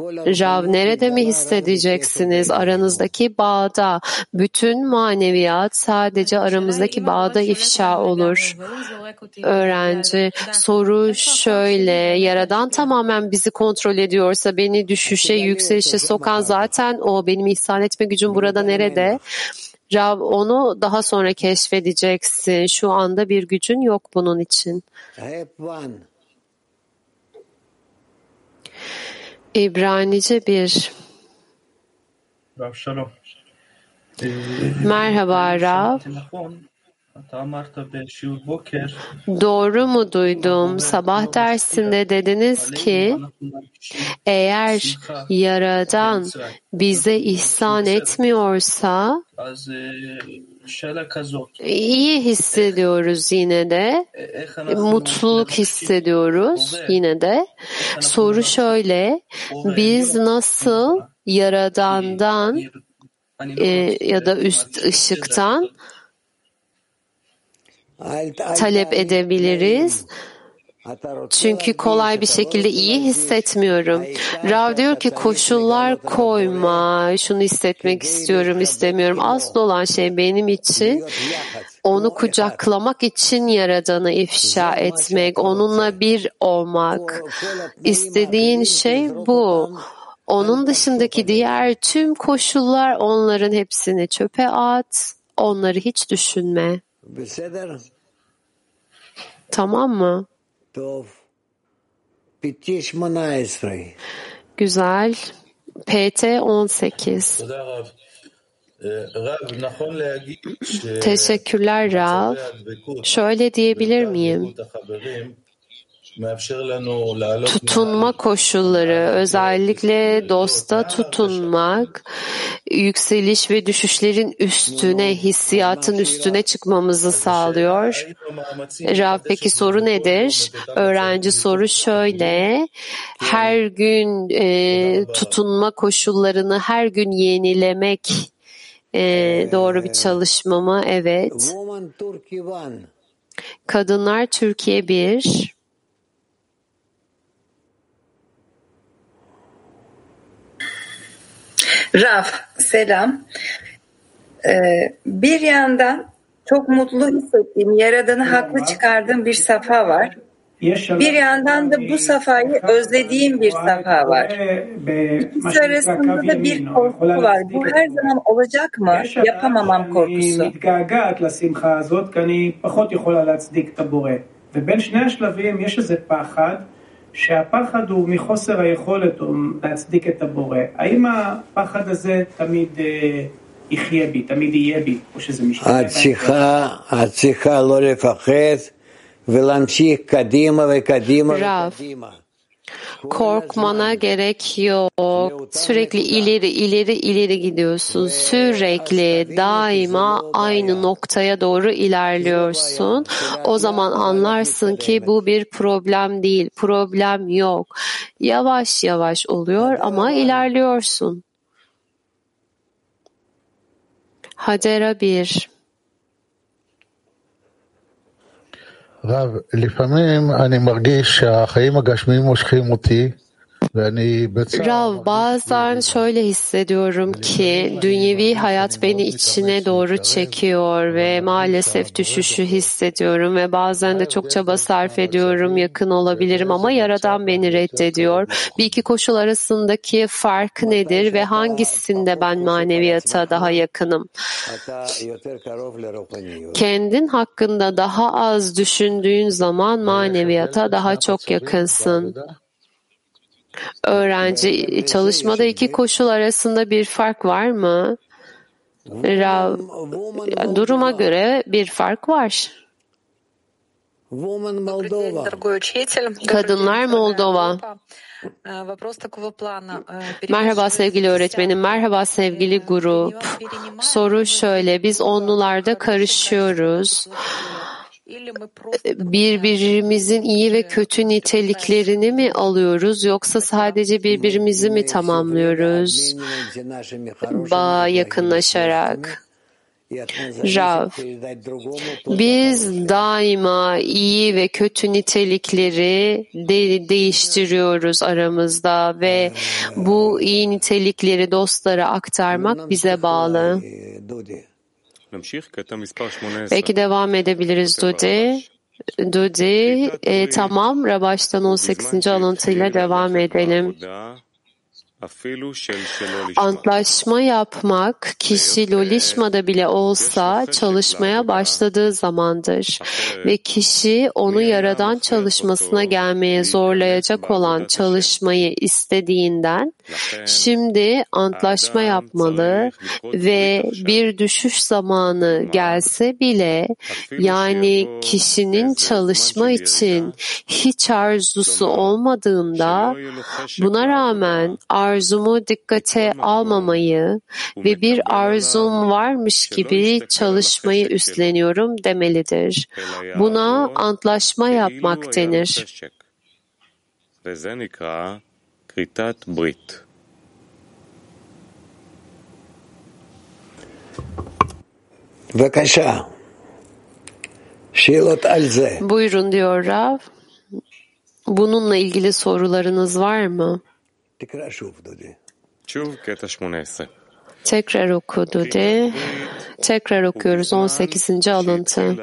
[SPEAKER 2] Rav nerede mi hissedeceksiniz? Aranızdaki bağda. Bütün maneviyat sadece aramızdaki bağda ifşa olur. Öğrenci soru şöyle. Yaradan tamamen bizi kontrol ediyorsa beni düşüşe, yükselişe sokan zaten o. Benim ihsan etme gücüm burada nerede? Rav onu daha sonra keşfedeceksin. Şu anda bir gücün yok bunun için. İbranice 1
[SPEAKER 12] Rav Shalom.
[SPEAKER 2] Merhaba Rav. Doğru mu duydum? Sabah dersinde dediniz ki eğer Yaradan bize ihsan etmiyorsa iyi hissediyoruz yine de. Mutluluk hissediyoruz yine de. Soru şöyle. Biz nasıl Yaradan'dan e, ya da üst ışıktan talep edebiliriz. Çünkü kolay bir şekilde iyi hissetmiyorum. Rav diyor ki koşullar koyma, şunu hissetmek istiyorum, istemiyorum. Asıl olan şey benim için onu kucaklamak için Yaradan'ı ifşa etmek, onunla bir olmak. İstediğin şey bu. Onun dışındaki diğer tüm koşullar onların hepsini çöpe at, onları hiç düşünme. Tamam mı? Güzel. PT 18. Teşekkürler Rav. Şöyle diyebilir miyim? Tutunma koşulları, özellikle dosta tutunmak, yükseliş ve düşüşlerin üstüne, hissiyatın üstüne çıkmamızı sağlıyor. Rav peki soru nedir? Öğrenci soru şöyle, her gün e, tutunma koşullarını her gün yenilemek e, doğru bir çalışma mı? Evet. Kadınlar Türkiye 1
[SPEAKER 15] Raf, selam. Ee, bir yandan çok mutlu hissettiğim, Yaradan'ı haklı çıkardığım bir safa var. Bir yandan da bu safayı özlediğim bir safa var. İkisi arasında da bir korku var. Bu her zaman olacak mı? Yapamamam korkusu.
[SPEAKER 6] ובין שני השלבים יש איזה פחד שהפחד הוא מחוסר היכולת להצדיק את הבורא. האם הפחד הזה תמיד יחיה בי, תמיד יהיה בי, או שזה משתנה?
[SPEAKER 3] את צריכה לא לפחד ולהמשיך קדימה וקדימה וקדימה.
[SPEAKER 2] Korkmana gerek yok. Sürekli ileri ileri ileri gidiyorsun. Sürekli daima aynı noktaya doğru ilerliyorsun. O zaman anlarsın ki bu bir problem değil. Problem yok. Yavaş yavaş oluyor ama ilerliyorsun. Hadera 1
[SPEAKER 16] רב, לפעמים אני מרגיש שהחיים הגשמיים מושכים אותי
[SPEAKER 2] Rav bazen şöyle hissediyorum ki dünyevi hayat beni içine doğru çekiyor ve maalesef düşüşü hissediyorum ve bazen de çok çaba sarf ediyorum yakın olabilirim ama yaradan beni reddediyor. Bir iki koşul arasındaki fark nedir ve hangisinde ben maneviyata daha yakınım? Kendin hakkında daha az düşündüğün zaman maneviyata daha çok yakınsın. Öğrenci çalışmada iki koşul arasında bir fark var mı? Rav, duruma göre bir fark var. Kadınlar Moldova. Merhaba sevgili öğretmenim, merhaba sevgili grup. Soru şöyle, biz onlularda karışıyoruz birbirimizin iyi ve kötü niteliklerini mi alıyoruz yoksa sadece birbirimizi mi tamamlıyoruz? Bağ yakınlaşarak. Rav, biz daima iyi ve kötü nitelikleri de değiştiriyoruz aramızda ve bu iyi nitelikleri dostlara aktarmak bize bağlı. Belki devam edebiliriz Dodi. Dodi, e, tamam, Rabaş'tan 18. alıntıyla devam edelim. Antlaşma yapmak kişi lolişmada bile olsa çalışmaya başladığı zamandır. Ve kişi onu yaradan çalışmasına gelmeye zorlayacak olan çalışmayı istediğinden şimdi antlaşma yapmalı ve bir düşüş zamanı gelse bile yani kişinin çalışma için hiç arzusu olmadığında buna rağmen arzumu dikkate almamayı ve bir arzum varmış gibi çalışmayı üstleniyorum demelidir. Buna antlaşma yapmak denir. Buyurun diyor Rav. Bununla ilgili sorularınız var mı? Tekrar oku Dudi. Tekrar okuyoruz. 18. alıntı.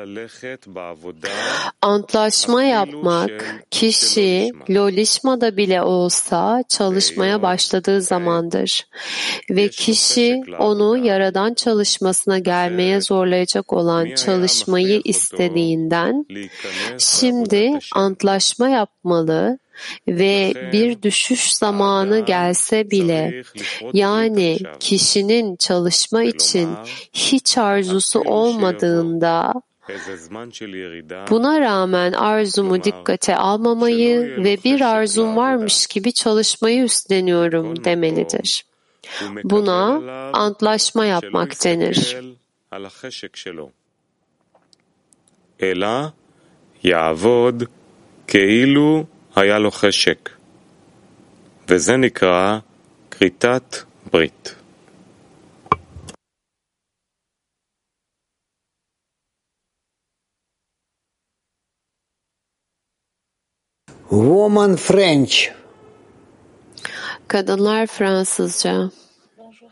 [SPEAKER 2] Antlaşma yapmak kişi lolişmada bile olsa çalışmaya başladığı zamandır. Ve kişi onu yaradan çalışmasına gelmeye zorlayacak olan çalışmayı istediğinden şimdi antlaşma yapmalı ve bir düşüş zamanı gelse bile yani kişinin çalışma için hiç arzusu olmadığında Buna rağmen arzumu dikkate almamayı ve bir arzum varmış gibi çalışmayı üstleniyorum demelidir. Buna antlaşma yapmak denir.
[SPEAKER 1] Ela yavod keilu היה לו חשק, וזה נקרא כריתת ברית.
[SPEAKER 3] Woman French.
[SPEAKER 2] Kadınlar Fransızca.
[SPEAKER 17] Bonjour,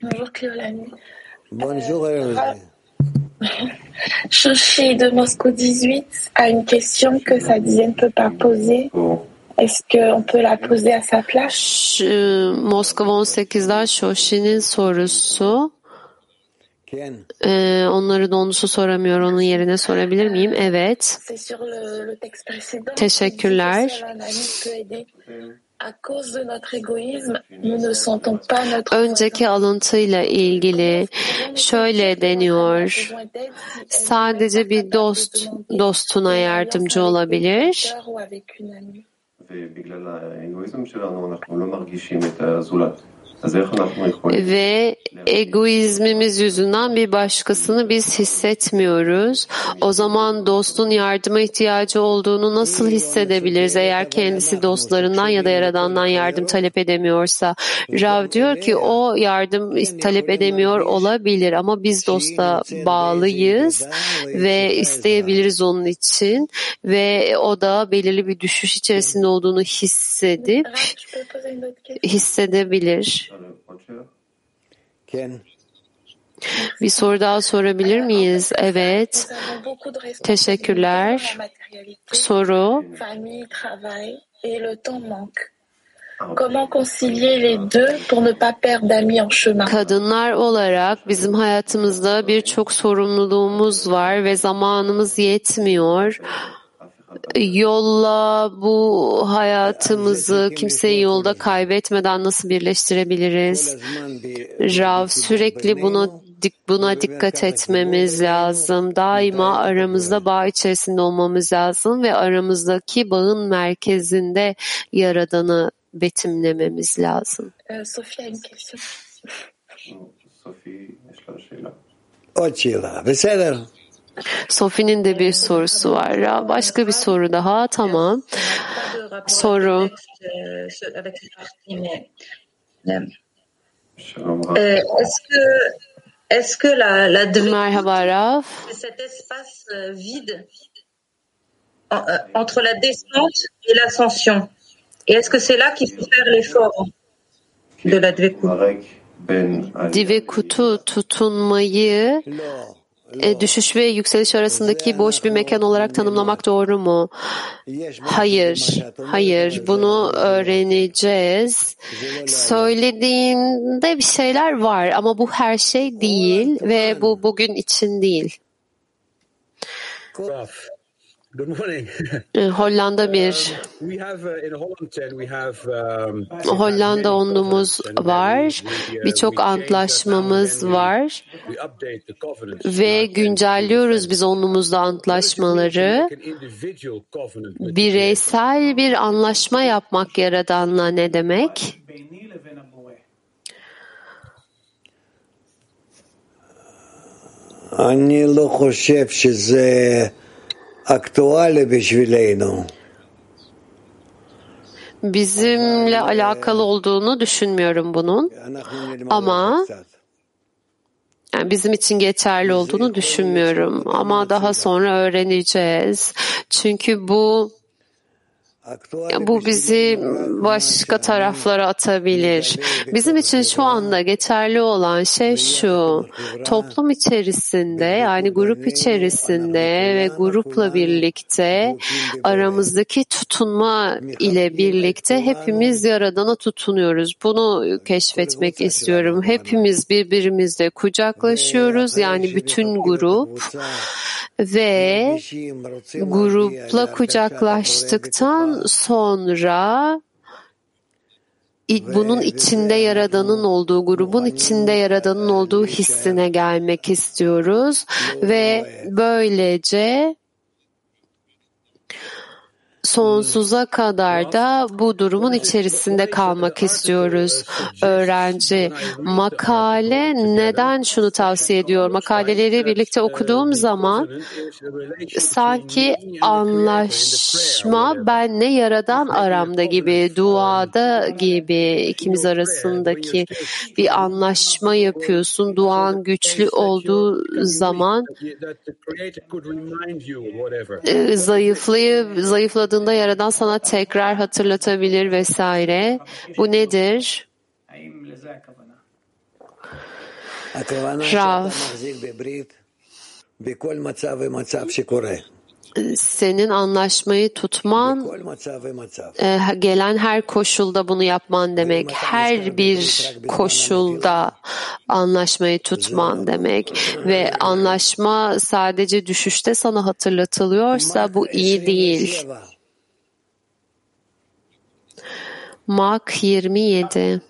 [SPEAKER 17] Bonjour Cléolanie. Chouchi de Moscou 18 a une question que sa dizaine ne peut pas poser. Est-ce qu'on peut la poser à sa place?
[SPEAKER 2] Moskova 18'den Shoshi'nin sorusu Ee, onları doğrusu soramıyor. Onun yerine sorabilir miyim? Evet. Teşekkürler. Önceki alıntıyla ilgili şöyle deniyor. Sadece bir dost dostuna yardımcı olabilir. Ve egoizmimiz yüzünden bir başkasını biz hissetmiyoruz. O zaman dostun yardıma ihtiyacı olduğunu nasıl hissedebiliriz eğer kendisi dostlarından ya da yaradandan yardım talep edemiyorsa? Rav diyor ki o yardım talep edemiyor olabilir ama biz dosta bağlıyız ve isteyebiliriz onun için ve o da belirli bir düşüş içerisinde olduğunu hissedip hissedebilir. Bir soru daha sorabilir miyiz? Evet. Teşekkürler. Soru. Kadınlar olarak bizim hayatımızda birçok sorumluluğumuz var ve zamanımız yetmiyor yolla bu hayatımızı kimseyi yolda kaybetmeden nasıl birleştirebiliriz? Rav sürekli buna buna dikkat etmemiz lazım. Daima aramızda bağ içerisinde olmamız lazım ve aramızdaki bağın merkezinde Yaradan'ı betimlememiz lazım.
[SPEAKER 17] Sofia,
[SPEAKER 2] Sofi'nin de bir sorusu var. Başka bir soru daha. Tamam. Soru. Merhaba Rav.
[SPEAKER 18] entre la descente et l'ascension. Et est-ce que c'est là qu'il faut faire l'effort de la Dvekut?
[SPEAKER 2] Divekut'u tutunmayı e, düşüş ve yükseliş arasındaki boş bir mekan olarak tanımlamak doğru mu? Hayır, hayır. Bunu öğreneceğiz. Söylediğinde bir şeyler var ama bu her şey değil ve bu bugün için değil.
[SPEAKER 19] Good (laughs) morning.
[SPEAKER 2] Hollanda bir.
[SPEAKER 19] We have in Holland 10 we have
[SPEAKER 2] Hollanda onluğumuz var. Birçok antlaşmamız var. Ve güncelliyoruz biz onluğumuzda antlaşmaları. Bireysel bir anlaşma yapmak Yaradan'la ne demek?
[SPEAKER 3] אני לא חושב שזה aktuale bişvileynu.
[SPEAKER 2] Bizimle alakalı olduğunu düşünmüyorum bunun. Ama yani bizim için geçerli olduğunu düşünmüyorum ama daha sonra öğreneceğiz. Çünkü bu bu bizi başka taraflara atabilir. Bizim için şu anda geçerli olan şey şu. Toplum içerisinde yani grup içerisinde ve grupla birlikte aramızdaki tutunma ile birlikte hepimiz Yaradan'a tutunuyoruz. Bunu keşfetmek istiyorum. Hepimiz birbirimizle kucaklaşıyoruz. Yani bütün grup ve grupla kucaklaştıktan sonra bunun içinde Yaradan'ın olduğu, grubun içinde Yaradan'ın olduğu hissine gelmek istiyoruz ve böylece sonsuza kadar da bu durumun içerisinde kalmak istiyoruz. Öğrenci makale neden şunu tavsiye ediyor? Makaleleri birlikte okuduğum zaman sanki anlaşma benle yaradan aramda gibi, duada gibi ikimiz arasındaki bir anlaşma yapıyorsun. Duan güçlü olduğu zaman zayıflayıp zayıfladığı yaptığında Yaradan sana tekrar hatırlatabilir vesaire. Bu nedir? Rav. senin anlaşmayı tutman e, gelen her koşulda bunu yapman demek. Her bir koşulda anlaşmayı tutman demek ve anlaşma sadece düşüşte sana hatırlatılıyorsa bu iyi değil. Mak 27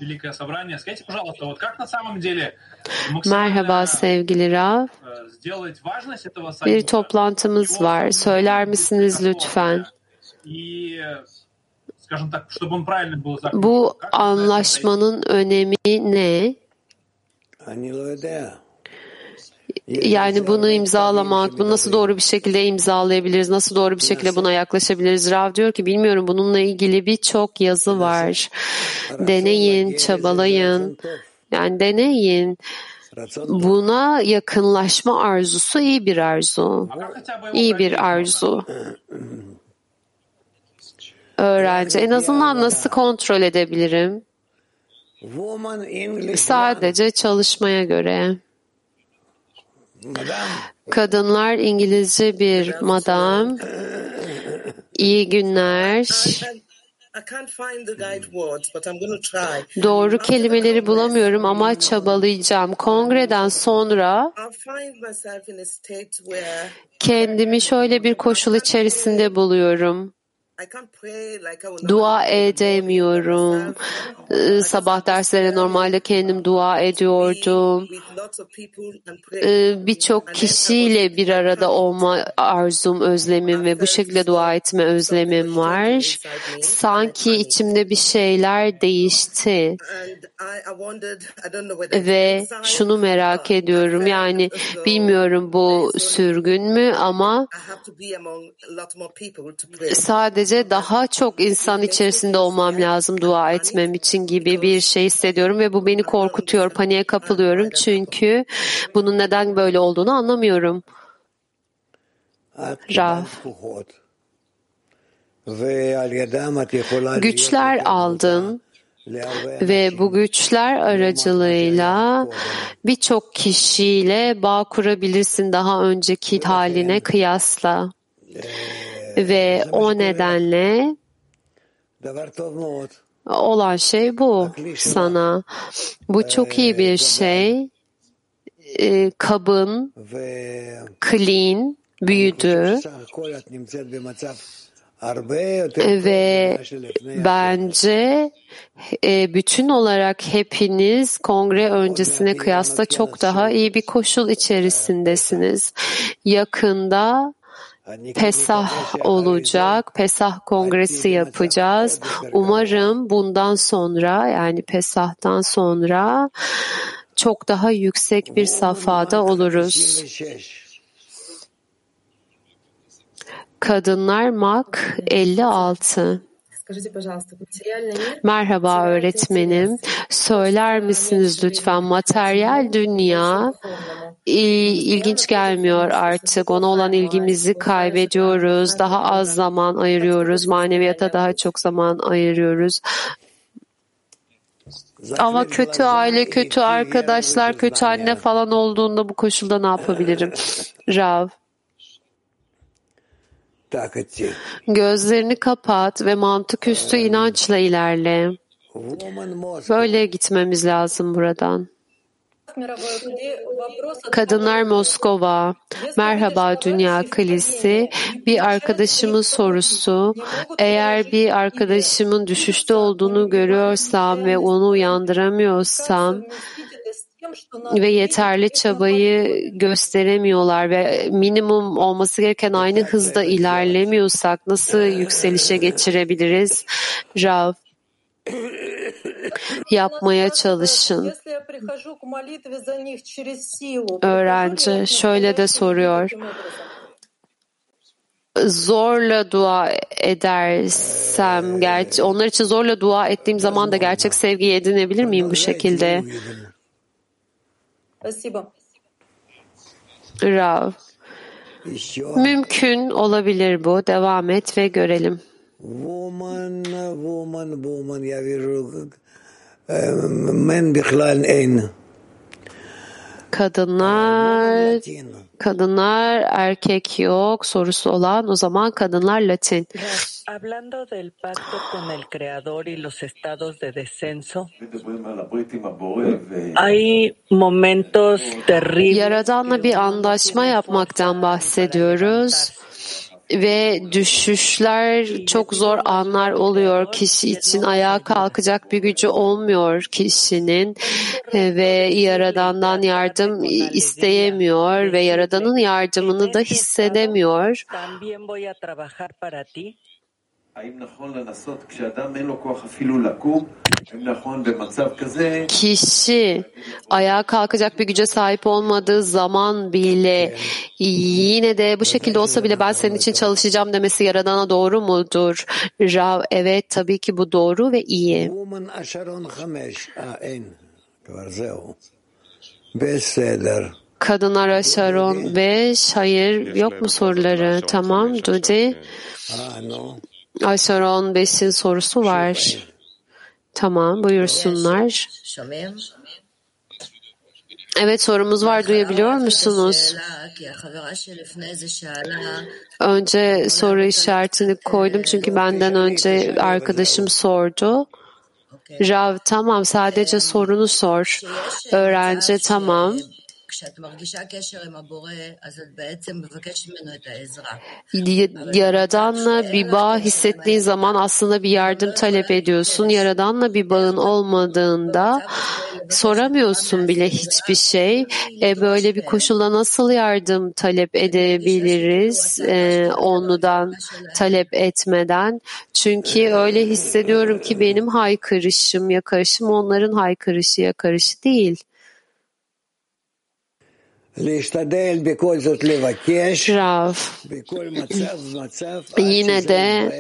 [SPEAKER 2] Merhaba sevgili Rav. Bir toplantımız var. Söyler misiniz lütfen? Bu anlaşmanın önemi ne? Yani bunu imzalamak, bunu nasıl doğru bir şekilde imzalayabiliriz, nasıl doğru bir şekilde buna yaklaşabiliriz? Rav diyor ki bilmiyorum bununla ilgili birçok yazı var. Deneyin, çabalayın. Yani deneyin. Buna yakınlaşma arzusu iyi bir arzu. İyi bir arzu. Öğrenci. En azından nasıl kontrol edebilirim? Sadece çalışmaya göre. Kadınlar İngilizce bir madam. İyi günler. Doğru kelimeleri bulamıyorum ama çabalayacağım. Kongreden sonra kendimi şöyle bir koşul içerisinde buluyorum. Dua edemiyorum. Sabah dersleri normalde kendim dua ediyordum. Birçok kişiyle bir arada olma arzum, özlemim ve bu şekilde dua etme özlemim var. Sanki içimde bir şeyler değişti. Ve şunu merak ediyorum. Yani bilmiyorum bu sürgün mü ama sadece sadece daha çok insan içerisinde olmam lazım dua etmem için gibi bir şey hissediyorum ve bu beni korkutuyor, paniğe kapılıyorum. Çünkü bunun neden böyle olduğunu anlamıyorum. Raf. Güçler aldın ve bu güçler aracılığıyla birçok kişiyle bağ kurabilirsin daha önceki haline kıyasla. Ve o nedenle olan şey bu sana. Bu çok iyi bir şey. E, kabın clean büyüdü ve bence e, bütün olarak hepiniz kongre öncesine kıyasla çok daha iyi bir koşul içerisindesiniz. Yakında Pesah olacak. Pesah kongresi yapacağız. Umarım bundan sonra yani Pesah'tan sonra çok daha yüksek bir safhada oluruz. Kadınlar Mak 56 Merhaba öğretmenim. Söyler misiniz lütfen materyal dünya ilginç gelmiyor artık. Ona olan ilgimizi kaybediyoruz. Daha az zaman ayırıyoruz. Maneviyata daha çok zaman ayırıyoruz. Ama kötü aile, kötü arkadaşlar, kötü anne falan olduğunda bu koşulda ne yapabilirim? Rav. Gözlerini kapat ve mantık üstü inançla ilerle. Böyle gitmemiz lazım buradan. Kadınlar Moskova. Merhaba Dünya Kalisi. Bir arkadaşımın sorusu. Eğer bir arkadaşımın düşüşte olduğunu görüyorsam ve onu uyandıramıyorsam ve yeterli çabayı gösteremiyorlar ve minimum olması gereken aynı hızda ilerlemiyorsak nasıl yükselişe geçirebiliriz? Rav yapmaya çalışın. Öğrenci şöyle de soruyor. Zorla dua edersem, gerçi onlar için zorla dua ettiğim zaman da gerçek sevgiyi edinebilir miyim bu şekilde? Rav. Mümkün olabilir bu. Devam et ve görelim
[SPEAKER 3] woman, woman, woman, yani men bihlan en.
[SPEAKER 2] Kadınlar, kadınlar erkek yok sorusu olan o zaman kadınlar Latin.
[SPEAKER 11] Hablando del pacto con el creador y los estados de descenso, hay momentos terribles.
[SPEAKER 2] Yaradanla bir anlaşma yapmaktan bahsediyoruz ve düşüşler çok zor anlar oluyor kişi için ayağa kalkacak bir gücü olmuyor kişinin ve yaradandan yardım isteyemiyor ve yaradanın yardımını da hissedemiyor. Kişi ayağa kalkacak bir güce sahip olmadığı zaman bile yine de bu şekilde olsa bile ben senin için çalışacağım demesi Yaradan'a doğru mudur? Rav, evet tabii ki bu doğru ve iyi. Kadınlar Aşaron 5, hayır yok mu soruları? Tamam Dudi. Aşaron 5'in sorusu var. Tamam buyursunlar. Evet sorumuz var duyabiliyor musunuz? Önce soru işaretini koydum çünkü benden önce arkadaşım sordu. Rav tamam sadece sorunu sor. Öğrenci tamam. Yaradanla bir bağ hissettiğin zaman aslında bir yardım talep ediyorsun. Yaradanla bir bağın olmadığında soramıyorsun bile hiçbir şey. E, böyle bir koşulda nasıl yardım talep edebiliriz e, onludan talep etmeden? Çünkü öyle hissediyorum ki benim haykırışım, yakarışım onların haykırışı, yakarışı değil. Rav, yine de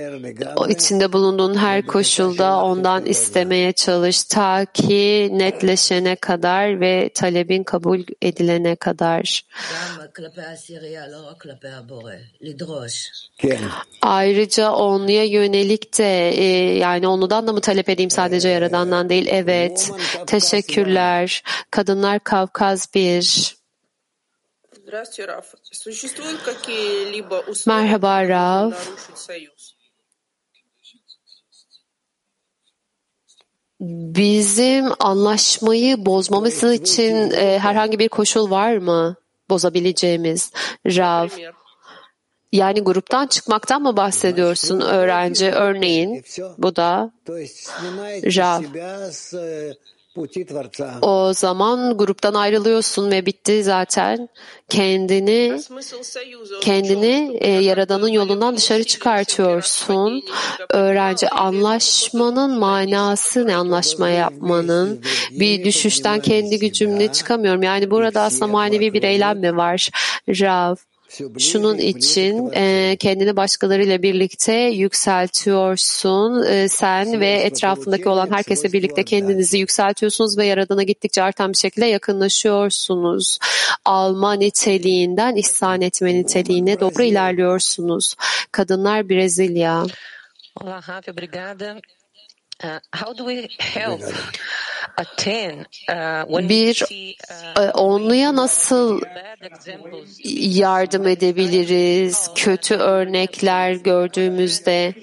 [SPEAKER 2] içinde bulunduğun her koşulda ondan istemeye çalış ta ki netleşene kadar ve talebin kabul edilene kadar. Ayrıca onluya yönelik de yani onludan da mı talep edeyim sadece yaradandan değil? Evet. Teşekkürler. Kadınlar Kavkaz 1. Merhaba Rav. Bizim anlaşmayı bozmamız için e, herhangi bir koşul var mı bozabileceğimiz? Rav. Yani gruptan çıkmaktan mı bahsediyorsun öğrenci? Örneğin bu da Rav. O zaman gruptan ayrılıyorsun ve bitti zaten. Kendini kendini e, yaradanın yolundan dışarı çıkartıyorsun. Öğrenci anlaşmanın manası ne anlaşma yapmanın? Bir düşüşten kendi gücümle çıkamıyorum. Yani burada aslında manevi bir eylem mi var? Rav şunun için e, kendini başkalarıyla birlikte yükseltiyorsun. E, sen ve etrafındaki olan herkesle birlikte kendinizi yükseltiyorsunuz ve Yaradan'a gittikçe artan bir şekilde yakınlaşıyorsunuz. Alma niteliğinden ihsan etme niteliğine doğru ilerliyorsunuz. Kadınlar Brezilya.
[SPEAKER 20] Olá, Rafa, obrigada. Uh, how do we help
[SPEAKER 2] bir onluya nasıl yardım edebiliriz? Kötü örnekler gördüğümüzde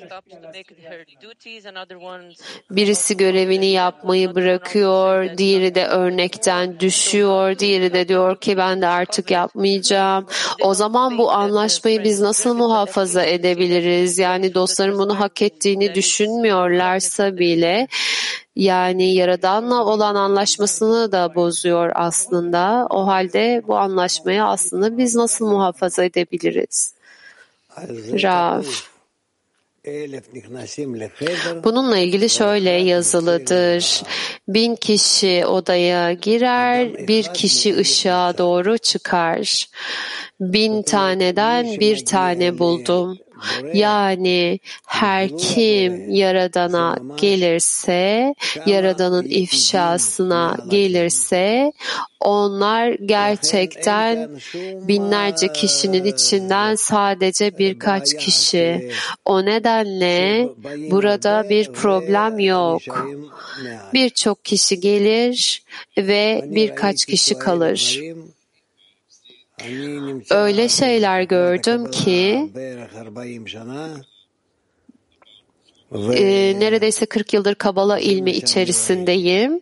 [SPEAKER 2] birisi görevini yapmayı bırakıyor, diğeri de örnekten düşüyor, diğeri de diyor ki ben de artık yapmayacağım. O zaman bu anlaşmayı biz nasıl muhafaza edebiliriz? Yani dostlarım bunu hak ettiğini düşünmüyorlarsa bile yani Yaradan'la olan anlaşmasını da bozuyor aslında. O halde bu anlaşmayı aslında biz nasıl muhafaza edebiliriz? Rav. Bununla ilgili şöyle yazılıdır. Bin kişi odaya girer, bir kişi ışığa doğru çıkar. Bin taneden bir tane buldum. Yani her kim Yaradan'a gelirse, Yaradan'ın ifşasına gelirse, onlar gerçekten binlerce kişinin içinden sadece birkaç kişi. O nedenle burada bir problem yok. Birçok kişi gelir ve birkaç kişi kalır. Öyle şeyler gördüm ki e, neredeyse 40 yıldır Kabala ilmi içerisindeyim.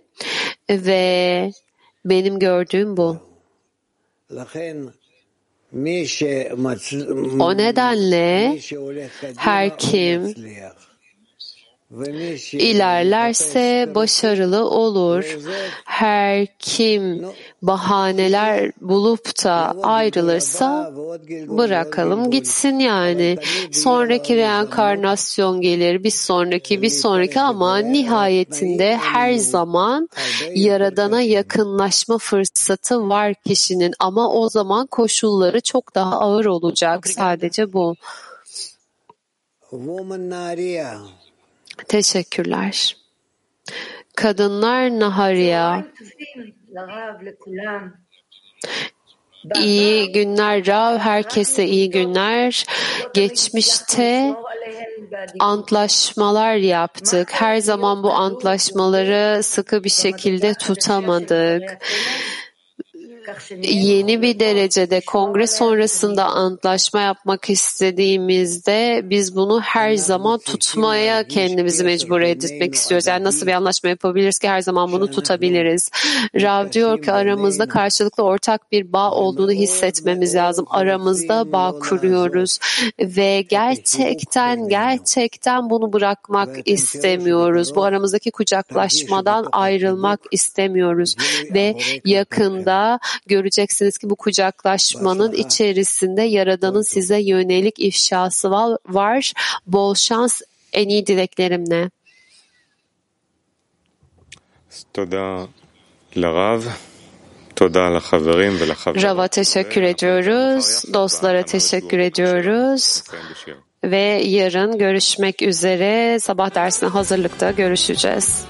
[SPEAKER 2] Ve benim gördüğüm bu. O nedenle her kim ilerlerse başarılı olur. Her kim bahaneler bulup da ayrılırsa bırakalım gitsin yani. Sonraki reenkarnasyon gelir, bir sonraki, bir sonraki ama nihayetinde her zaman Yaradan'a yakınlaşma fırsatı var kişinin ama o zaman koşulları çok daha ağır olacak. Sadece bu. Teşekkürler. Kadınlar Nahariya. İyi günler Rav, herkese iyi günler. Geçmişte antlaşmalar yaptık. Her zaman bu antlaşmaları sıkı bir şekilde tutamadık yeni bir derecede kongre sonrasında antlaşma yapmak istediğimizde biz bunu her zaman tutmaya kendimizi mecbur etmek istiyoruz. Yani nasıl bir anlaşma yapabiliriz ki her zaman bunu tutabiliriz. Rav diyor ki aramızda karşılıklı ortak bir bağ olduğunu hissetmemiz lazım. Aramızda bağ kuruyoruz ve gerçekten gerçekten bunu bırakmak istemiyoruz. Bu aramızdaki kucaklaşmadan ayrılmak istemiyoruz ve yakında göreceksiniz ki bu kucaklaşmanın içerisinde Yaradan'ın size yönelik ifşası var. Bol şans, en iyi dileklerimle. Rav'a teşekkür ediyoruz, dostlara teşekkür ediyoruz. ve yarın görüşmek üzere. Sabah dersine hazırlıkta görüşeceğiz.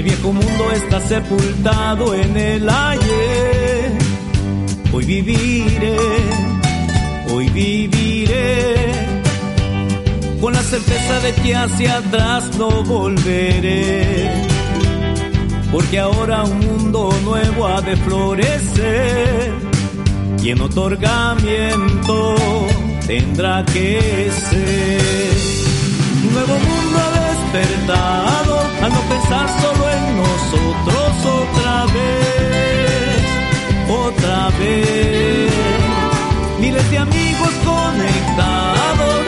[SPEAKER 21] El viejo mundo está sepultado en el ayer. Hoy viviré, hoy viviré, con la certeza de que hacia atrás no volveré. Porque ahora un mundo nuevo ha de florecer y en otorgamiento tendrá que ser. Un nuevo mundo despertado al no pensar solo en nosotros otra vez, otra vez. Miles de amigos conectados,